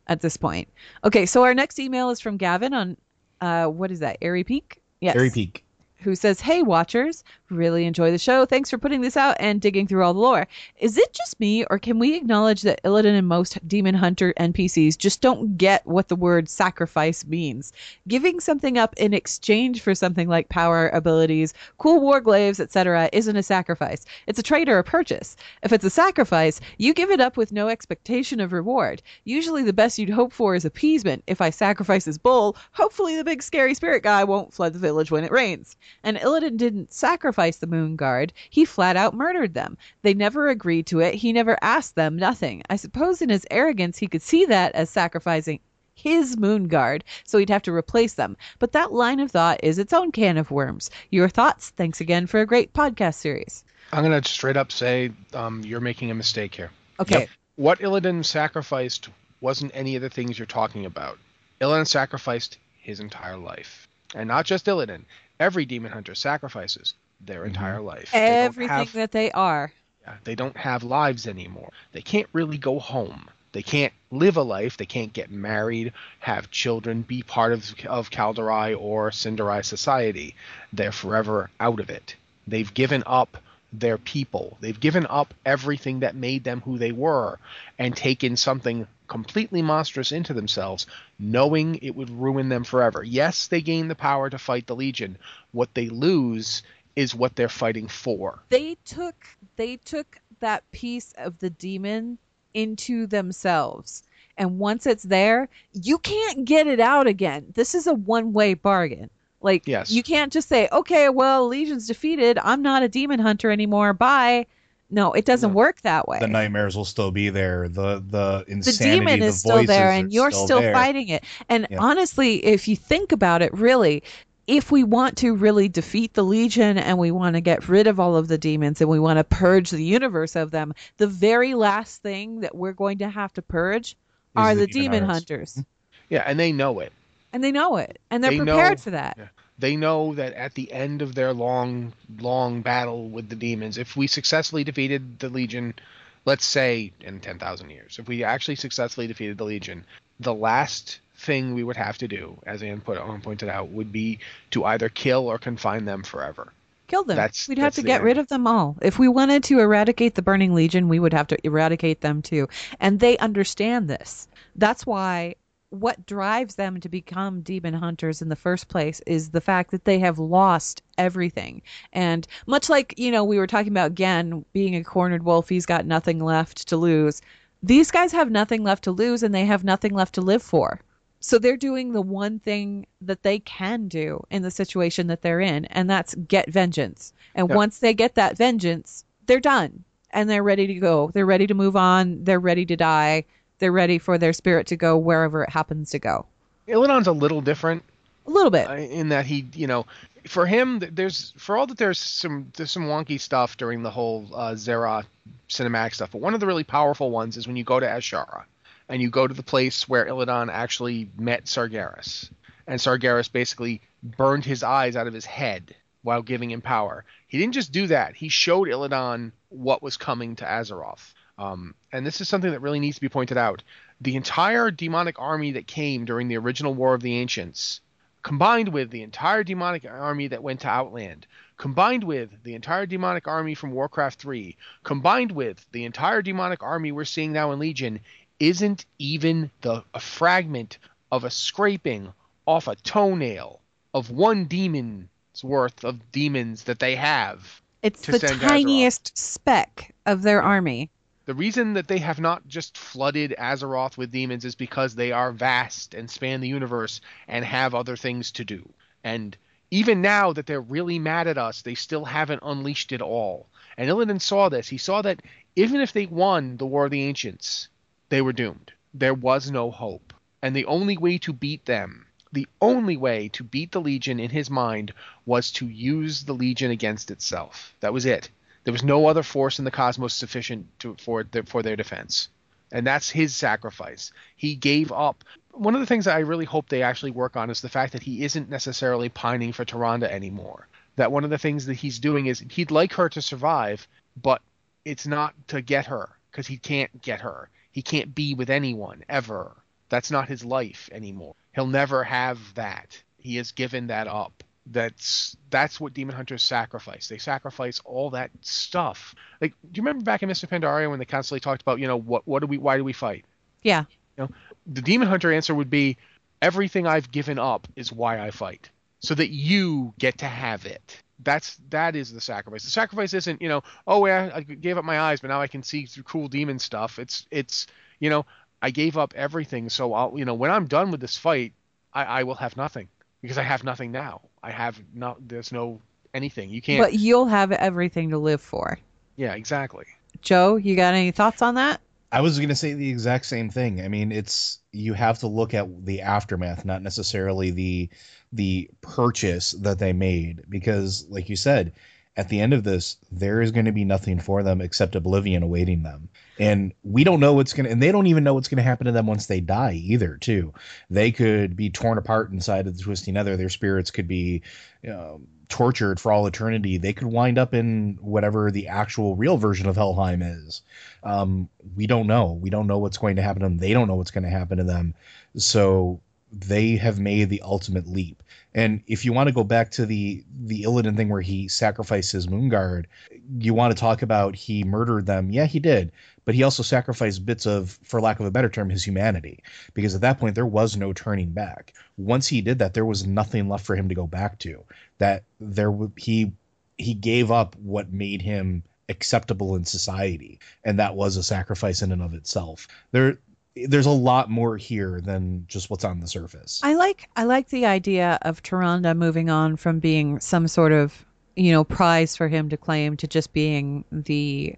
at this point. Okay, so our next email is from Gavin on uh, what is that? Aerie Peak. Yes Aerie Peak. who says, Hey, watchers, really enjoy the show. Thanks for putting this out and digging through all the lore. Is it just me, or can we acknowledge that Illidan and most Demon Hunter NPCs just don't get what the word sacrifice means? Giving something up in exchange for something like power, abilities, cool war warglaves, etc., isn't a sacrifice. It's a trade or a purchase. If it's a sacrifice, you give it up with no expectation of reward. Usually, the best you'd hope for is appeasement. If I sacrifice his bull, hopefully the big scary spirit guy won't flood the village when it rains. And Illidan didn't sacrifice the Moon Guard, he flat out murdered them. They never agreed to it, he never asked them, nothing. I suppose in his arrogance he could see that as sacrificing his moon guard, so he'd have to replace them. But that line of thought is its own can of worms. Your thoughts? Thanks again for a great podcast series. I'm gonna straight up say um, you're making a mistake here. Okay. What Illidan sacrificed wasn't any of the things you're talking about. Illidan sacrificed his entire life, and not just Illidan. Every demon hunter sacrifices their mm-hmm. entire life. They don't Everything have- that they are. Yeah, They don't have lives anymore. They can't really go home. They can't live a life. They can't get married, have children, be part of of Kaldorei or Sin'dorei society. They're forever out of it. They've given up their people. They've given up everything that made them who they were and taken something completely monstrous into themselves, knowing it would ruin them forever. Yes, they gain the power to fight the Legion. What they lose is what they're fighting for. They took they took that piece of the demon into themselves. And once it's there, you can't get it out again. This is a one-way bargain. Like Yes. you can't just say, "Okay, well, Legion's defeated. I'm not a demon hunter anymore. Bye." No, it doesn't work that way. The nightmares will still be there. The the insanity, the insanity, demon the is still there and you're still, there. fighting it and Yeah. honestly if you think about it really if we want to really defeat the legion and we want to get rid of all of the demons and we want to purge the universe of them the very last thing that we're going to have to purge are the the, demon demon hunters mm-hmm. Yeah, and they know it. and they know it and they're They know- prepared for that Yeah. They know that at the end of their long, long battle with the demons, if we successfully defeated the Legion, let's say in 10,000 years, if we actually successfully defeated the Legion, the last thing we would have to do, as Anne put, Anne pointed out, would be to either kill or confine them forever. kill them. That's- we'd have to get end. rid of them all. If we wanted to eradicate the burning legion we would have to eradicate them too. And they understand this. That's why what drives them to become demon hunters in the first place is the fact that they have lost everything. And much like you know we were talking about Genn being a cornered wolf he's got nothing left to lose. These guys have nothing left to lose and they have nothing left to live for so they're doing the one thing that they can do in the situation that they're in, and that's get vengeance. And Yeah. once they get that vengeance, they're done and they're ready to go. They're ready to move on. They're ready to die. They're ready for their spirit to go wherever it happens to go. Illidan's a little different A little bit. uh, in that he, you know, for him, there's for all that there's some there's some wonky stuff during the whole uh, Xe'ra cinematic stuff, but one of the really powerful ones is when you go to Ashara and you go to the place where Illidan actually met Sargeras, and Sargeras basically burned his eyes out of his head while giving him power. He didn't just do that; he showed Illidan what was coming to Azeroth. Um, and this is something that really needs to be pointed out. The entire demonic army that came during the original War of the Ancients combined with the entire demonic army that went to Outland, combined with the entire demonic army from Warcraft 3, combined with the entire demonic army we're seeing now in Legion, isn't even the a fragment of a scraping off a toenail of one demon's worth of demons that they have. It's the send Azeroth. tiniest speck of their army. The reason that they have not just flooded Azeroth with demons is because they are vast and span the universe and have other things to do. And even now that they're really mad at us, they still haven't unleashed it all. And Illidan saw this. He saw that even if they won the War of the Ancients, they were doomed. There was no hope. And the only way to beat them, the only way to beat the Legion in his mind was to use the Legion against itself. That was it. There was no other force in the cosmos sufficient to, for for their defense, and that's his sacrifice. He gave up. One of the things that I really hope they actually work on is the fact that he isn't necessarily pining for Tyrande anymore. That one of the things that he's doing is he'd like her to survive, but it's not to get her because he can't get her. He can't be with anyone ever. That's not his life anymore. He'll never have that. He has given that up that's that's what demon hunters sacrifice they sacrifice all that stuff like do you remember back in Mists of Pandaria when they constantly talked about you know what what do we why do we fight Yeah. you know the demon hunter answer would be everything i've given up is why i fight so that you get to have it that's that is the sacrifice. The sacrifice isn't you know oh yeah i gave up my eyes but now i can see through cool demon stuff. It's it's you know i gave up everything so i'll you know when i'm done with this fight i i will have nothing because i have nothing now. I have not there's no anything. You can't But you'll have everything to live for. yeah exactly. Joe, you got any thoughts on that? I was going to say the exact same thing. I mean, it's you have to look at the aftermath, not necessarily the the purchase that they made, because, like you said, at the end of this, there is going to be nothing for them except oblivion awaiting them, and we don't know what's going to, and they don't even know what's going to happen to them once they die either. Too, they could be torn apart inside of the twisting nether. Their spirits could be. Um, tortured for all eternity, they could wind up in whatever the actual real version of Helheim is. Um, we don't know. We don't know what's going to happen to them. They don't know what's going to happen to them. So they have made the ultimate leap. And if you want to go back to the the Illidan thing where he sacrificed his Moonguard, you want to talk about he murdered them. Yeah, he did, but he also sacrificed bits of, for lack of a better term, his humanity. Because at that point there was no turning back. Once he did that, there was nothing left for him to go back to. That there he he gave up what made him acceptable in society, and that was a sacrifice in and of itself. There there's a lot more here than just what's on the surface. I like I like the idea of Tyrande moving on from being some sort of you know prize for him to claim to just being the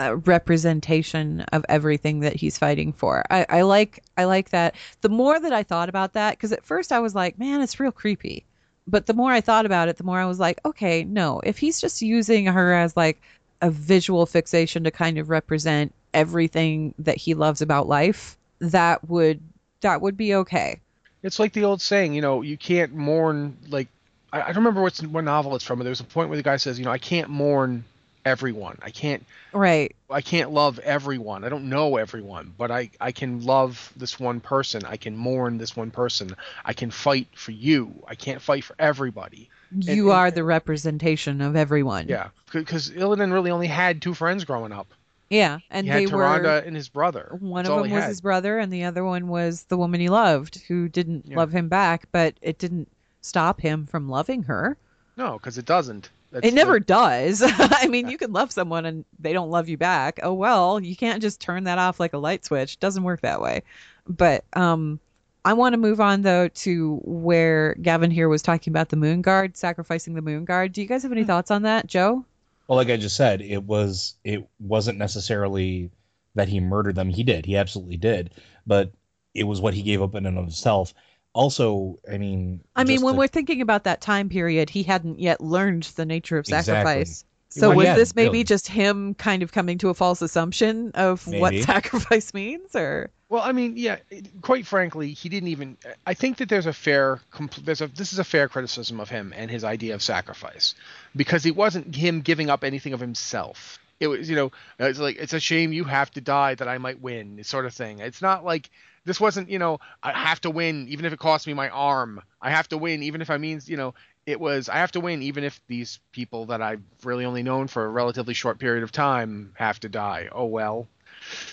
uh, representation of everything that he's fighting for. I, I like I like that. The more that I thought about that, because at first I was like, man, it's real creepy. But the more I thought about it, the more I was like, okay, no, if he's just using her as like a visual fixation to kind of represent everything that he loves about life, that would that would be okay. It's like the old saying, you know, you can't mourn like I, I don't remember what's what novel it's from, but there's a point where the guy says, you know, I can't mourn everyone. I can't right. I can't love everyone. I don't know everyone, but I I can love this one person. I can mourn this one person. I can fight for you. I can't fight for everybody. You And- are the representation of everyone. Yeah, because Illidan really only had two friends growing up. Yeah, and he they had were and his brother. one That's of them was had. his brother and the other one was the woman he loved who didn't Yeah. love him back, but it didn't stop him from loving her. No, because it doesn't. That's it never the- does. [LAUGHS] I mean, you can love someone and they don't love you back. Oh well, you can't just turn that off like a light switch. It doesn't work that way. But um I want to move on though to where Gavin here was talking about the moon guard, sacrificing the moon guard. Do you guys have any thoughts on that, Joe? Well, like I just said, it was it wasn't necessarily that he murdered them. He did. He absolutely did. But it was what he gave up in and of himself. Also, I mean, I mean, when the- we're thinking about that time period, he hadn't yet learned the nature of Exactly. Sacrifice. So Well, was yeah, this maybe really. just him kind of coming to a false assumption of what sacrifice [LAUGHS] means, or Well, I mean, yeah. Quite frankly, he didn't even. I think that there's a fair. There's a. This is a fair criticism of him and his idea of sacrifice, because it wasn't him giving up anything of himself. It was, you know, it's like it's a shame you have to die that I might win, sort of thing. It's not like this wasn't, you know, I have to win even if it costs me my arm. I have to win even if I means, you know, it was I have to win even if these people that I've really only known for a relatively short period of time have to die. Oh well.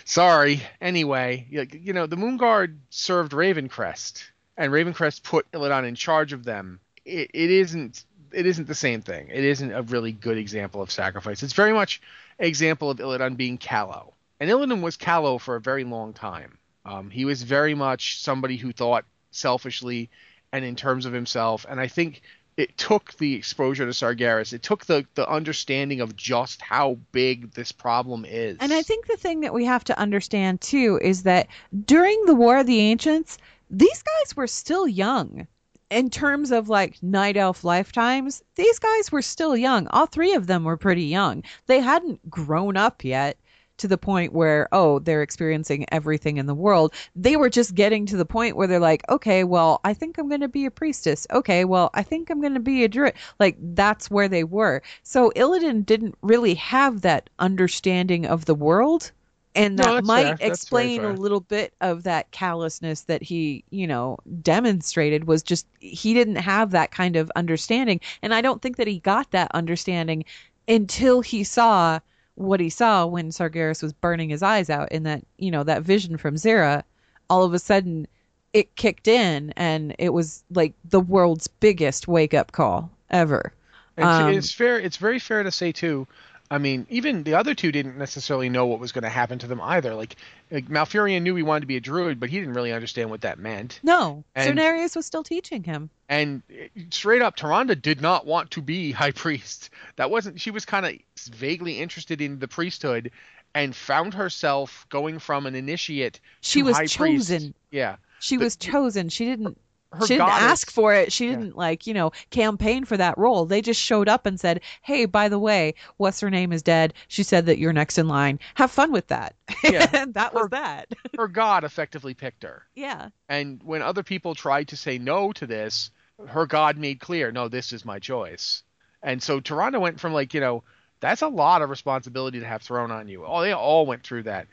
Sorry. Anyway, you know, the Moonguard served Ravencrest, and Ravencrest put Illidan in charge of them. It, it isn't. It isn't the same thing. It isn't a really good example of sacrifice. It's very much an example of Illidan being callow, and Illidan was callow for a very long time. Um, he was very much somebody who thought selfishly and in terms of himself, and I think it took the exposure to Sargeras. It took the the understanding of just how big this problem is. And I think the thing that we have to understand too is that during the War of the Ancients, these guys were still young. In terms of like night elf lifetimes, these guys were still young. All three of them were pretty young. They hadn't grown up yet to the point where, oh, they're experiencing everything in the world. They were just getting to the point where they're like, okay, well, I think I'm going to be a priestess. Okay, well, I think I'm going to be a druid. Like, that's where they were. So Illidan didn't really have that understanding of the world. And that that's might. Explain a little bit of that callousness that he, you know, demonstrated was just he didn't have that kind of understanding. And I don't think that he got that understanding until he saw what he saw when Sargeras was burning his eyes out in that, you know, that vision from Xe'ra. All of a sudden, it kicked in, and it was like the world's biggest wake up call ever. And Um, it's fair. It's very fair to say too. I mean, even the other two didn't necessarily know what was going to happen to them either. Like, like Malfurion knew he wanted to be a druid, but he didn't really understand what that meant. No, And- Cenarius was still teaching him. And uh, straight up, Tyrande did not want to be [LAUGHS] high priest. That wasn't. She was kind of vaguely interested in the priesthood, and found herself going from an initiate She to was high priest. chosen. Yeah. She The- was chosen. She didn't Her she didn't goddess- ask for it. She didn't like, you know, campaign for that role. They just showed up and said, "Hey, by the way, what's her name is dead. She said that you're next in line. Have fun with that." Yeah. [LAUGHS] and that was that. [LAUGHS] Her god effectively picked her. yeah. And when other people tried to say no to this, her God made clear, no, this is my choice. And so Tyrande went from like, you know, that's a lot of responsibility to have thrown on you. Oh, they all went through that.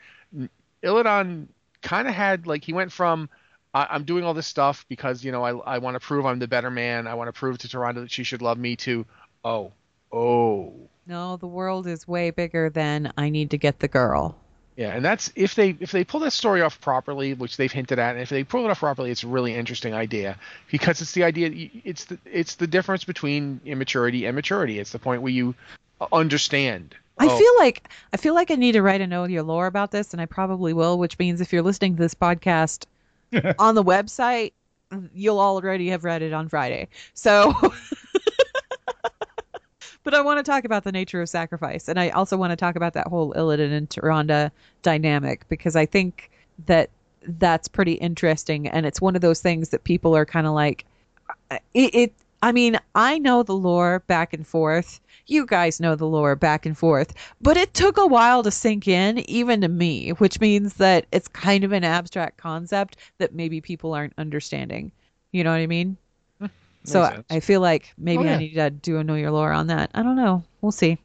Illidan kind of had like he went from I- I'm doing all this stuff because you know I I want to prove I'm the better man. I want to prove to Tyrande that she should love me too. oh oh No, the world is way bigger than I need to get the girl. Yeah, and that's if they if they pull that story off properly, which they've hinted at, and if they pull it off properly, it's a really interesting idea because it's the idea it's the it's the difference between immaturity and maturity. It's the point where you understand. I oh, feel like I feel like I need to write a know your lore about this, and I probably will. Which means if you're listening to this podcast [LAUGHS] on the website, you'll already have read it on Friday. So, [LAUGHS] but I want to talk about the nature of sacrifice, and I also want to talk about that whole Illidan and Tyrande dynamic because I think that that's pretty interesting, and it's one of those things that people are kind of like, it, it. I mean, I know the lore back and forth. You guys know the lore back and forth, but it took a while to sink in, even to me, which means that it's kind of an abstract concept that maybe people aren't understanding. You know what I mean? [LAUGHS] So makes I, sense. I feel like maybe Oh, yeah. I need to do a know your lore on that. I don't know. We'll see.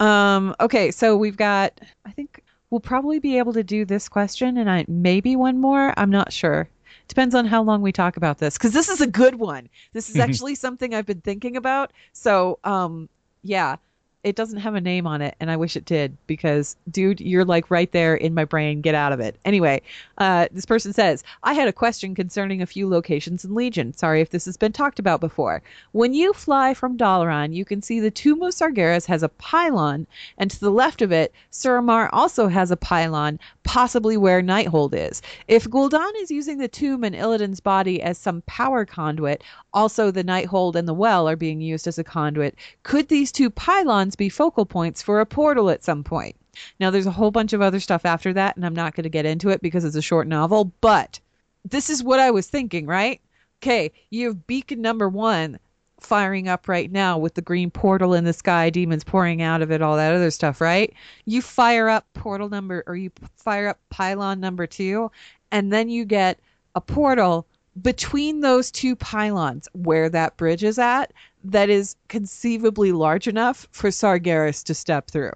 Um, okay, so we've got. I think we'll probably be able to do this question, and I maybe one more. I'm not sure. Depends on how long we talk about this, because this is a good one. This is actually something I've been thinking about. So, um, yeah, it doesn't have a name on it, and I wish it did because, dude, you're like right there in my brain. Get out of it. Anyway, uh, this person says, I had a question concerning a few locations in Legion. Sorry if this has been talked about before. When you fly from Dalaran, you can see the Tomb of Sargeras has a pylon, and to the left of it, Suramar also has a pylon, possibly where Nighthold is. If Gul'dan is using the tomb and Illidan's body as some power conduit, also the Nighthold and the well are being used as a conduit, could these two pylons be focal points for a portal at some point? Now, there's a whole bunch of other stuff after that, and I'm not going to get into it because it's a short novel, but this is what I was thinking, right? Okay, you have beacon number one firing up right now with the green portal in the sky, demons pouring out of it, all that other stuff, right? You fire up portal number, or you fire up pylon number two, and then you get a portal between those two pylons where that bridge is at that is conceivably large enough for Sargeras to step through.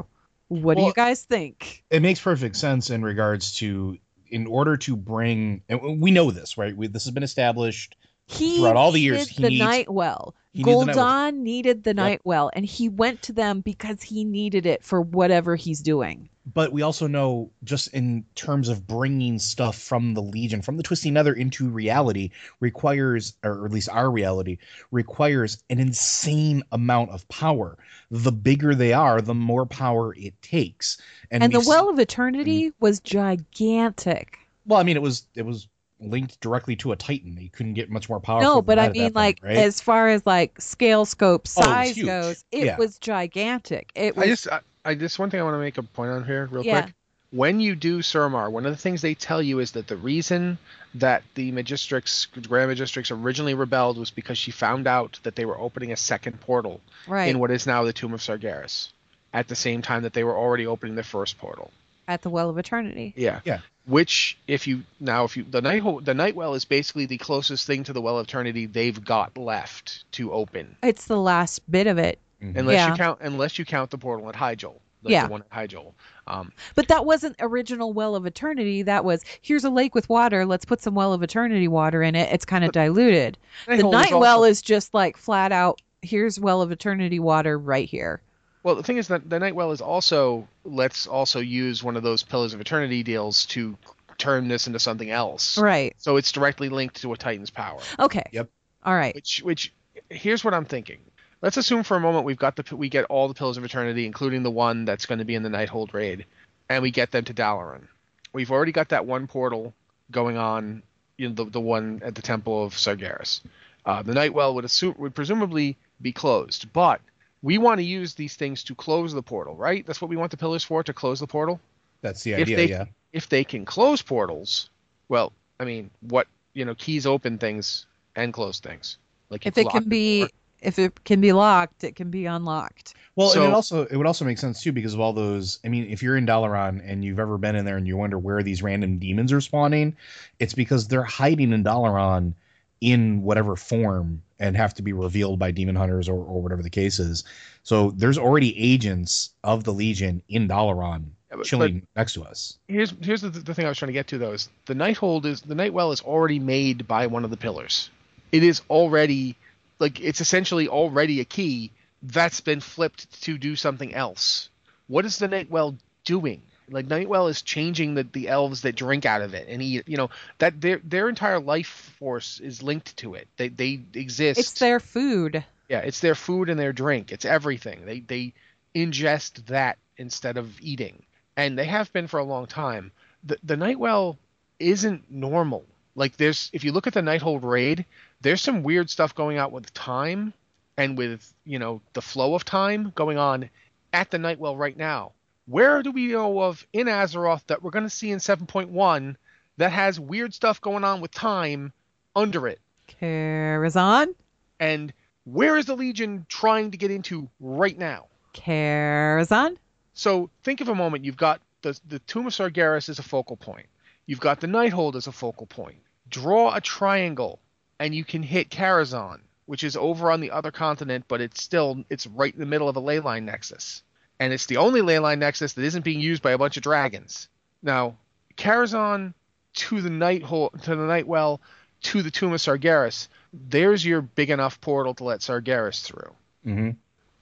What do you guys think? it makes perfect sense in regards to in order to bring and we know this right we, this has been established He throughout all the years, needed he the needs- night well. he needed the night well. Gul'dan needed the night well, and he went to them because he needed it for whatever he's doing. But we also know just in terms of bringing stuff from the legion from the twisting nether into reality requires or at least our reality requires an insane amount of power the bigger they are the more power it takes and, And, the well of eternity mm-hmm. was gigantic. well i mean it was it was linked directly to a titan you couldn't get much more powerful No, but that I at that mean, point, like right? as far as like scale scope Oh, it size goes, it Yeah. was gigantic. It was I just I, I just one thing I want to make a point on here real Yeah. quick. When you do Suramar, one of the things they tell you is that the reason that the Magistrix, Grand Magistrix originally rebelled was because she found out that they were opening a second portal right in what is now the Tomb of Sargeras at the same time that they were already opening the first portal. at the well of eternity. Yeah. Yeah. Which, if you now, if you the night the night well is basically the closest thing to the well of eternity they've got left to open, It's the last bit of it. Unless Yeah. you count unless you count the portal at Hyjal. The, Yeah. the one at Hyjal. Um, But that wasn't original well of eternity. That was here's a lake with water. Let's put some well of eternity water in it. It's kind of diluted. The Nighthold is night well also- is just like flat out. Here's well of eternity water right here. Well, the thing is that the Night Well is also let's also use one of those Pillars of Eternity deals to turn this into something else. Right. So it's directly linked to a Titan's power. Okay. Yep. All right. Which which here's what I'm thinking. Let's assume for a moment we've got the we get all the Pillars of Eternity, including the one that's going to be in the Nighthold raid, and we get them to Dalaran. We've already got that one portal going on, you know, the the one at the Temple of Sargeras. Uh, the Nightwell would assume would presumably be closed, but we want to use these things to close the portal, right? That's what we want the pillars for, to close the portal. That's the idea. if they yeah. if they can close portals, well, I mean, what you know, keys open things and close things. Like If it can be door. If it can be locked, it can be unlocked. Well, So- and it also it would also make sense too because of all those. I mean, if you're in Dalaran and you've ever been in there and you wonder where these random demons are spawning, it's because they're hiding in Dalaran in whatever form and have to be revealed by demon hunters or, or whatever the case is. So there's already agents of the Legion in Dalaran Yeah, but- chilling next to us. here's here's the, the thing I was trying to get to though is the Nighthold is the Nightwell is already made by one of the pillars. It is already like it's essentially already a key that's been flipped to do something else. What is the Nightwell doing? Like Nightwell is changing the, the elves that drink out of it and eat. You know that their their entire life force is linked to it. They they exist. It's their food. Yeah, it's their food and their drink. It's everything. They they ingest that instead of eating, and they have been for a long time. The the Nightwell isn't normal. Like there's if you look at the Nighthold raid, there's some weird stuff going out with time and with you know the flow of time going on at the Nightwell right now. Where do we know of in Azeroth that we're going to see in 7.1 that has weird stuff going on with time under it? Karazhan? And where is the Legion trying to get into right now? Karazhan? So think of a moment. You've got the the Tomb of Sargeras as a focal point. You've got the Nighthold as a focal point. Draw a triangle, and you can hit Karazhan, which is over on the other continent, but it's still it's right in the middle of a ley line nexus, and it's the only ley line nexus that isn't being used by a bunch of dragons. Now, Karazhan to the Nighthold to the Nightwell to the Tomb of Sargeras. There's your big enough portal to let Sargeras through. hmm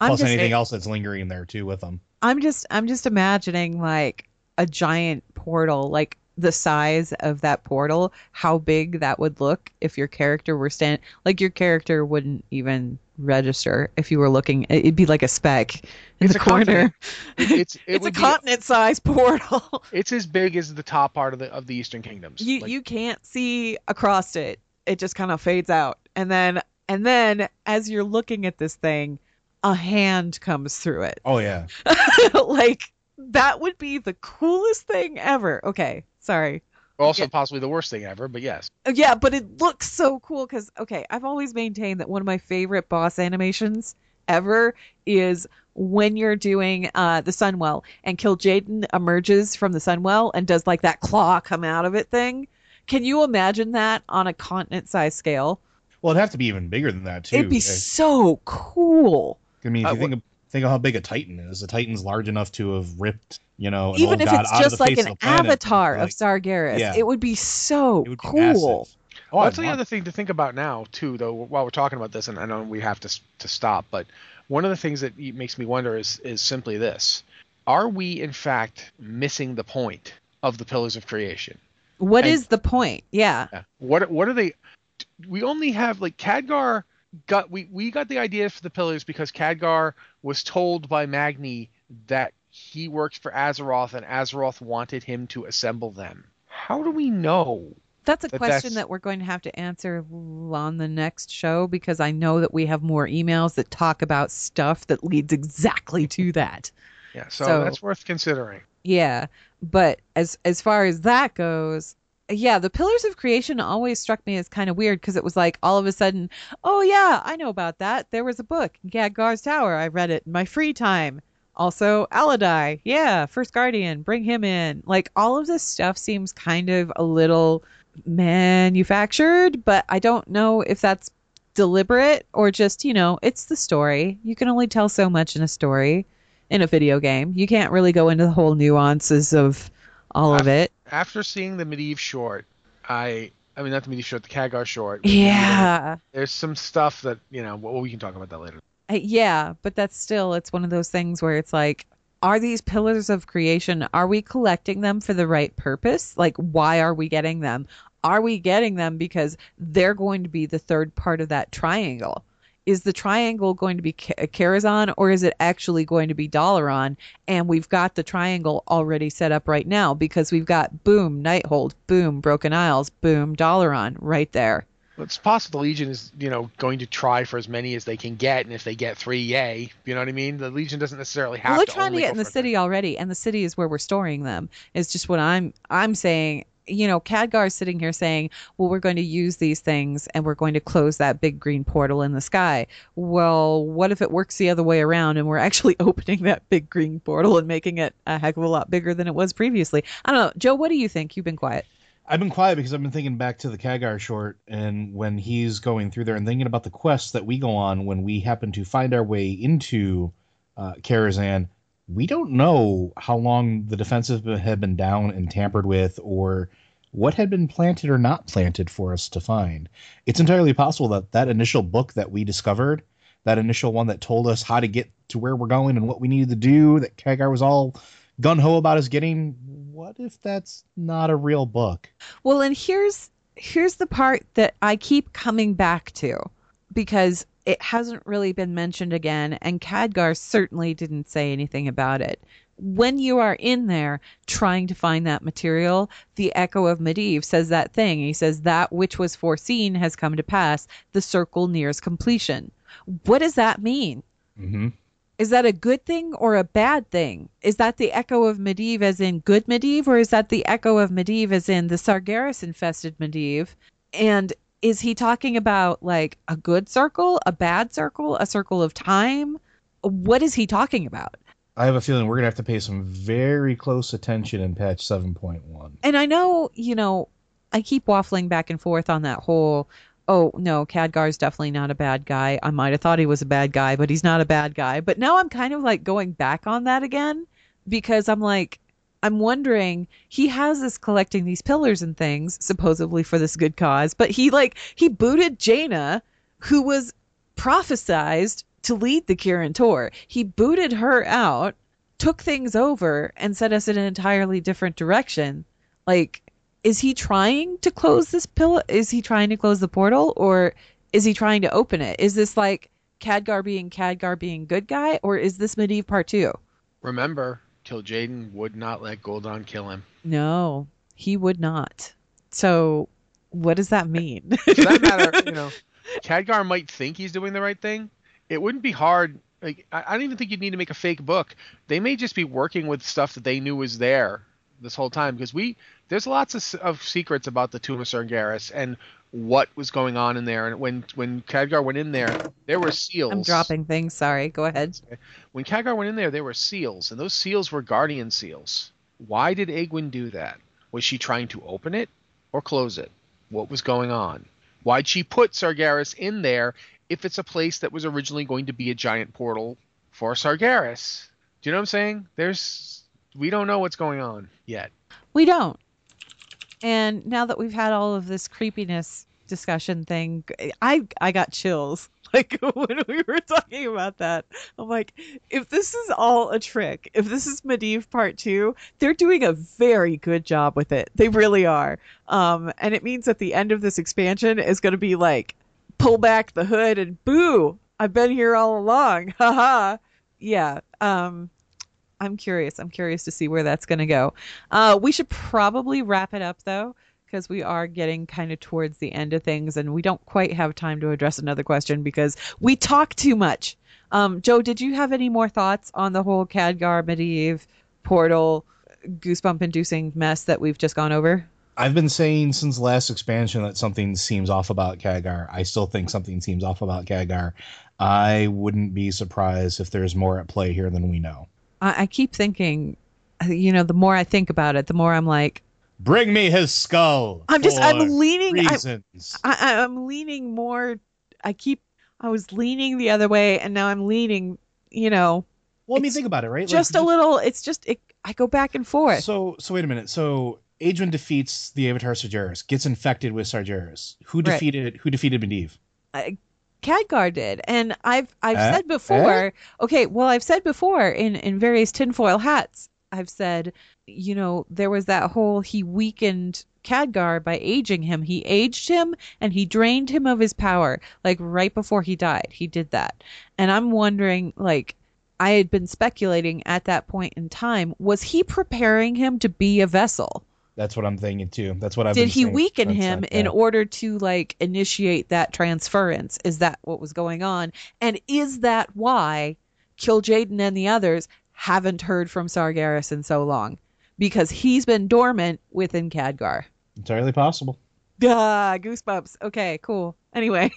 I'm Plus just, anything else that's lingering there too with them. I'm just I'm just imagining like a giant portal, like the size of that portal, how big that would look if your character were stand like your character wouldn't even register if you were looking it'd be like a speck in It's the corner. [LAUGHS] It's it it's a continent sized portal. [LAUGHS] It's as big as the top part of the of the Eastern Kingdoms. you Like, you can't see across it. It just kind of fades out. And then and then as you're looking at this thing, a hand comes through it. Oh yeah. [LAUGHS] like that would be the coolest thing ever. Okay, sorry. also yeah. possibly the worst thing ever, but yes. Uh, Yeah, but it looks so cool because okay, I've always maintained that one of my favorite boss animations ever is when you're doing uh the Sunwell and Kil'jaeden emerges from the Sunwell and does like that claw come out of it thing. Can you imagine that on a continent size scale? Well, it'd have to be even bigger than that too. It'd be I- so cool. I mean, if Uh, you think of think of how big a Titan is, a Titan's large enough to have ripped, you know, an Even old if god it's just like an of the planet. avatar Like, of Sargeras, yeah. it would be so it would be cool. massive. Oh, Well, that's the other thing to think about now too, though. While we're talking about this, and I know we have to to stop, but one of the things that makes me wonder is is simply this: Are we in fact missing the point of the pillars of creation? What And- is the point? Yeah. Yeah. What what are they? We only have like Khadgar got we we got the idea for the pillars because Khadgar was told by Magni that he worked for Azeroth and Azeroth wanted him to assemble them. How do we know? That's a But question that's- that we're going to have to answer on the next show because I know that we have more emails that talk about stuff that leads exactly to that. Yeah, so, So- that's worth considering. Yeah, but as as far as that goes, yeah, the Pillars of Creation always struck me as kind of weird because it was like all of a sudden, oh yeah, I know about that. There was a book, Khadgar's Tower. I read it in my free time. Also, Alodi, yeah, First Guardian, bring him in. Like all of this stuff seems kind of a little manufactured, but I don't know if that's deliberate or just, you know, it's the story. You can only tell so much in a story in a video game. You can't really go into the whole nuances of all of it. After seeing the Medivh short, I I mean not the Medivh short, the Khadgar short. Yeah. There's some stuff that you know. Well, we can talk about that later. Uh, Yeah, but that's still it's one of those things where it's like are these pillars of creation are we collecting them for the right purpose? Like why are we getting them? Are we getting them because they're going to be the third part of that triangle? Is the triangle going to be Karazhan or is it actually going to be Dalaran? And we've got the triangle already set up right now because we've got boom, Nighthold, boom, Broken Isles, boom, Dalaran right there. It's possible the Legion is, you know, going to try for as many as they can get, and if they get three, yay. You know what I mean? The Legion doesn't necessarily have well, they're to. trying to get in the city already, and the city is where we're storing them. Is just what I'm I'm saying. You know, Khadgar is sitting here saying, "Well, we're going to use these things, and we're going to close that big green portal in the sky." Well, what if it works the other way around, and we're actually [LAUGHS] opening that big green portal and making it a heck of a lot bigger than it was previously? I don't know, Joe. What do you think? You've been quiet. I've been quiet because I've been thinking back to the Khadgar short and when he's going through there and thinking about the quests that we go on when we happen to find our way into uh, Karazhan. We don't know how long the defenses had been down and tampered with or what had been planted or not planted for us to find. It's entirely possible that that initial book that we discovered, that initial one that told us how to get to where we're going and what we needed to do, that Khadgar was all gun ho about us getting. What if that's not a real book? Well, and here's here's the part that I keep coming back to because it hasn't really been mentioned again, and Khadgar certainly didn't say anything about it. When you are in there trying to find that material, the Echo of Medivh says that thing. He says, That which was foreseen has come to pass. The circle nears completion. What does that mean? Mm-hmm. Is that a good thing or a bad thing? Is that the echo of Medivh as in good Medivh, or is that the echo of Medivh as in the Sargeras infested Medivh? And is he talking about like a good circle, a bad circle, a circle of time? What is he talking about? I have a feeling we're gonna have to pay some very close attention in patch seven point one. And I know, you know, I keep waffling back and forth on that whole oh no, Khadgar's definitely not a bad guy. I might have thought he was a bad guy, but he's not a bad guy. But now I'm kind of like going back on that again because I'm like I'm wondering he has us collecting these pillars and things supposedly for this good cause, but he like he booted Jaina, who was prophesized to lead the Kirin Tor. He booted her out, took things over, and set us in an entirely different direction. Like is he trying to close this pillar? Is he trying to close the portal, or is he trying to open it? Is this like Khadgar being Khadgar being good guy, or is this Medivh Part Two? Remember, Kil'jaeden would not let Gul'dan kill him. No, he would not. So, what does that mean? [LAUGHS] For that matter, [LAUGHS] you know, Khadgar might think he's doing the right thing. It wouldn't be hard. Like, I I don't even think you'd need to make a fake book. They may just be working with stuff that they knew was there this whole time because we there's lots of, of secrets about the Tomb of Sargeras and what was going on in there. And when when Khadgar went in there, there were seals. I'm dropping things. Sorry. Go ahead. When Khadgar went in there, there were seals, and those seals were guardian seals. Why did Aegwynn do that? Was she trying to open it or close it? What was going on? Why'd she put Sargeras in there if it's a place that was originally going to be a giant portal for Sargeras? Do you know what I'm saying? There's we don't know what's going on yet. We don't. And now that we've had all of this creepiness discussion thing, I I got chills. [LAUGHS] Like [LAUGHS] when we were talking about that, I'm like, if this is all a trick, if this is Medivh Part Two, they're doing a very good job with it. They really are. Um, and it means that the end of this expansion is going to be like, pull back the hood and boo! I've been here all along. [LAUGHS] Haha. yeah. Um, I'm curious. I'm curious to see where that's going to go. Uh, we should probably wrap it up though, because we are getting kind of towards the end of things, and we don't quite have time to address another question because we talk too much. Um, Joe, did you have any more thoughts on the whole Khadgar Medivh portal goosebump-inducing mess that we've just gone over? I've been saying since last expansion that something seems off about Khadgar. I still think something seems off about Khadgar. I wouldn't be surprised if there's more at play here than we know. I, I keep thinking, you know, the more I think about it, the more I'm like, Bring me his skull. I'm just, I'm leaning, I, reasons. I, I'm leaning more. I keep, I was leaning the other way, and now I'm leaning. You know, well, I mean, think about it, right? Like, just a little. It's just, it, I go back and forth. So, so wait a minute. So, Aegwynn defeats the Avatar Sargeras, gets infected with Sargeras. Who Right. defeated? Who defeated Medivh? I- Khadgar did, and I've I've Eh? said before. Okay, well I've said before in in various tinfoil hats. I've said, you know, there was that whole he weakened Khadgar by aging him. He aged him and he drained him of his power. Like right before he died, he did that. And I'm wondering, like, I had been speculating at that point in time, was he preparing him to be a vessel? That's what I'm thinking too. That's what I've did he weaken him that, in order to like initiate that transference is that what was going on and is that why Kil'jaeden and the others haven't heard from Sargeras in so long because he's been dormant within Khadgar. entirely possible. Ah, goosebumps. Okay, cool. Anyway,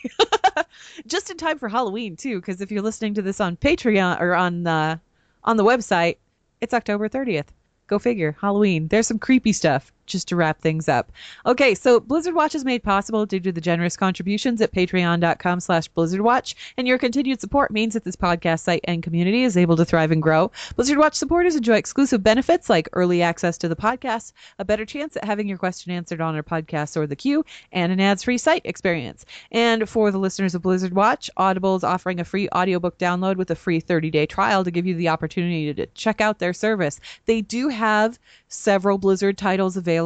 [LAUGHS] just in time for Halloween too, because if you're listening to this on Patreon or on uh, on the website, it's October 30th. Go figure. Halloween. There's some creepy stuff just to wrap things up. Okay, so Blizzard Watch is made possible due to the generous contributions at patreon.com slash blizzardwatch, and your continued support means that this podcast site and community is able to thrive and grow. Blizzard Watch supporters enjoy exclusive benefits like early access to the podcast, a better chance at having your question answered on our podcast or the queue, and an ads-free site experience. And for the listeners of Blizzard Watch, Audible is offering a free audiobook download with a free 30-day trial to give you the opportunity to check out their service. They do have several Blizzard titles available,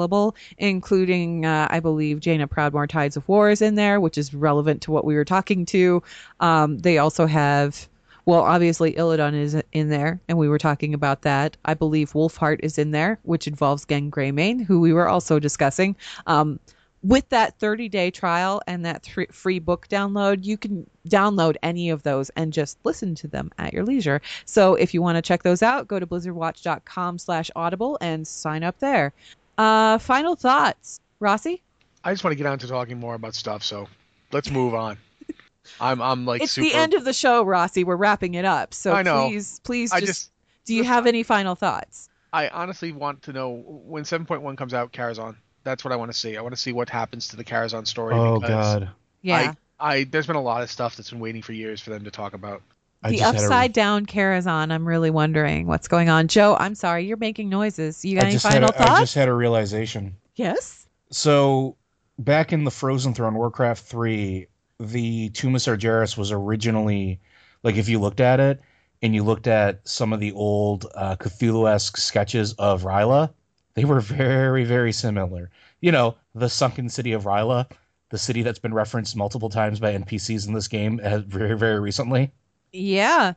including, uh, I believe, Jaina Proudmoore Tides of War is in there, which is relevant to what we were talking to. Um, they also have, well, obviously, Illidan is in there, and we were talking about that. I believe Wolfheart is in there, which involves Genn Greymane, who we were also discussing. Um, with that 30 day trial and that th- free book download, you can download any of those and just listen to them at your leisure. So if you want to check those out, go to blizzardwatch.com slash audible and sign up there. Uh, final thoughts, Rossi? I just want to get on to talking more about stuff, so let's move on. [LAUGHS] I'm I'm like it's super. the end of the show, Rossi. We're wrapping it up. So I know. please, please I just, just do you have any final thoughts? I honestly want to know when 7.1 comes out, Karazhan. That's what I want to see. I want to see what happens to the Karazhan story. Oh because god. Yeah. I, I there's been a lot of stuff that's been waiting for years for them to talk about. I the had a- upside down Karazhan, I'm really wondering what's going on. Joe, I'm sorry, you're making noises. You got I any final a, I thoughts? I just had a realization. Yes? So back in the Frozen Throne Warcraft 3, the Tomb of Sargeras was originally like if you looked at it and you looked at some of the old uh, Cthulhu-esque sketches of R'lyeh, they were very, very similar. You know, the sunken city of R'lyeh, the city that's been referenced multiple times by NPCs in this game uh, very, very recently. Yeah.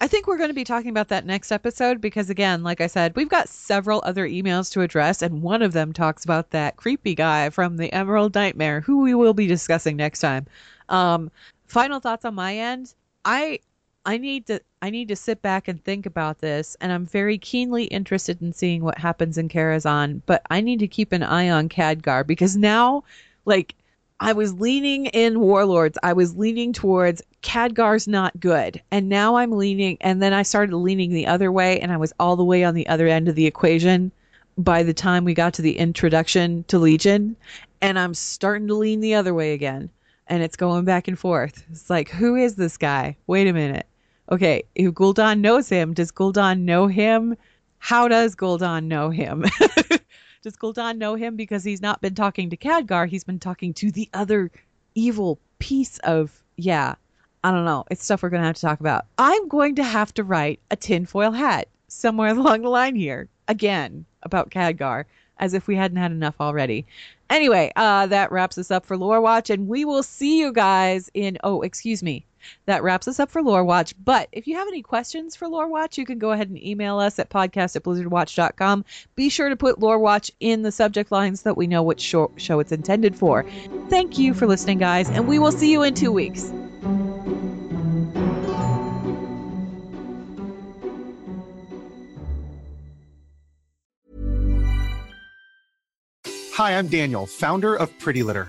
I think we're going to be talking about that next episode because, again, like I said, we've got several other emails to address, and one of them talks about that creepy guy from the Emerald Nightmare, who we will be discussing next time. Um, final thoughts on my end. I I need to I need to sit back and think about this, and I'm very keenly interested in seeing what happens in Karazhan. But I need to keep an eye on Khadgar because now, like, I was leaning in Warlords. I was leaning towards Khadgar's not good, and now I'm leaning, and then I started leaning the other way, and I was all the way on the other end of the equation by the time we got to the introduction to Legion, and I'm starting to lean the other way again, and it's going back and forth. It's like, who is this guy? Wait a minute. Okay, if Gul'dan knows him, does Gul'dan know him? How does Gul'dan know him? [LAUGHS] does Gul'dan know him because he's not been talking to Khadgar? He's been talking to the other evil piece of yeah. I don't know. It's stuff we're gonna have to talk about. I'm going to have to write a tinfoil hat somewhere [LAUGHS] along the line here again about Khadgar, as if we hadn't had enough already. Anyway, uh, that wraps us up for Lore Watch, and we will see you guys in. Oh, excuse me. That wraps us up for Lore Watch. But if you have any questions for Lore Watch, you can go ahead and email us at podcast at blizzardwatch.com. Be sure to put Lore Watch in the subject lines so that we know show, show it's intended for. Thank you for listening, guys, and we will see you in two weeks. Hi, I'm Daniel, founder of Pretty Litter.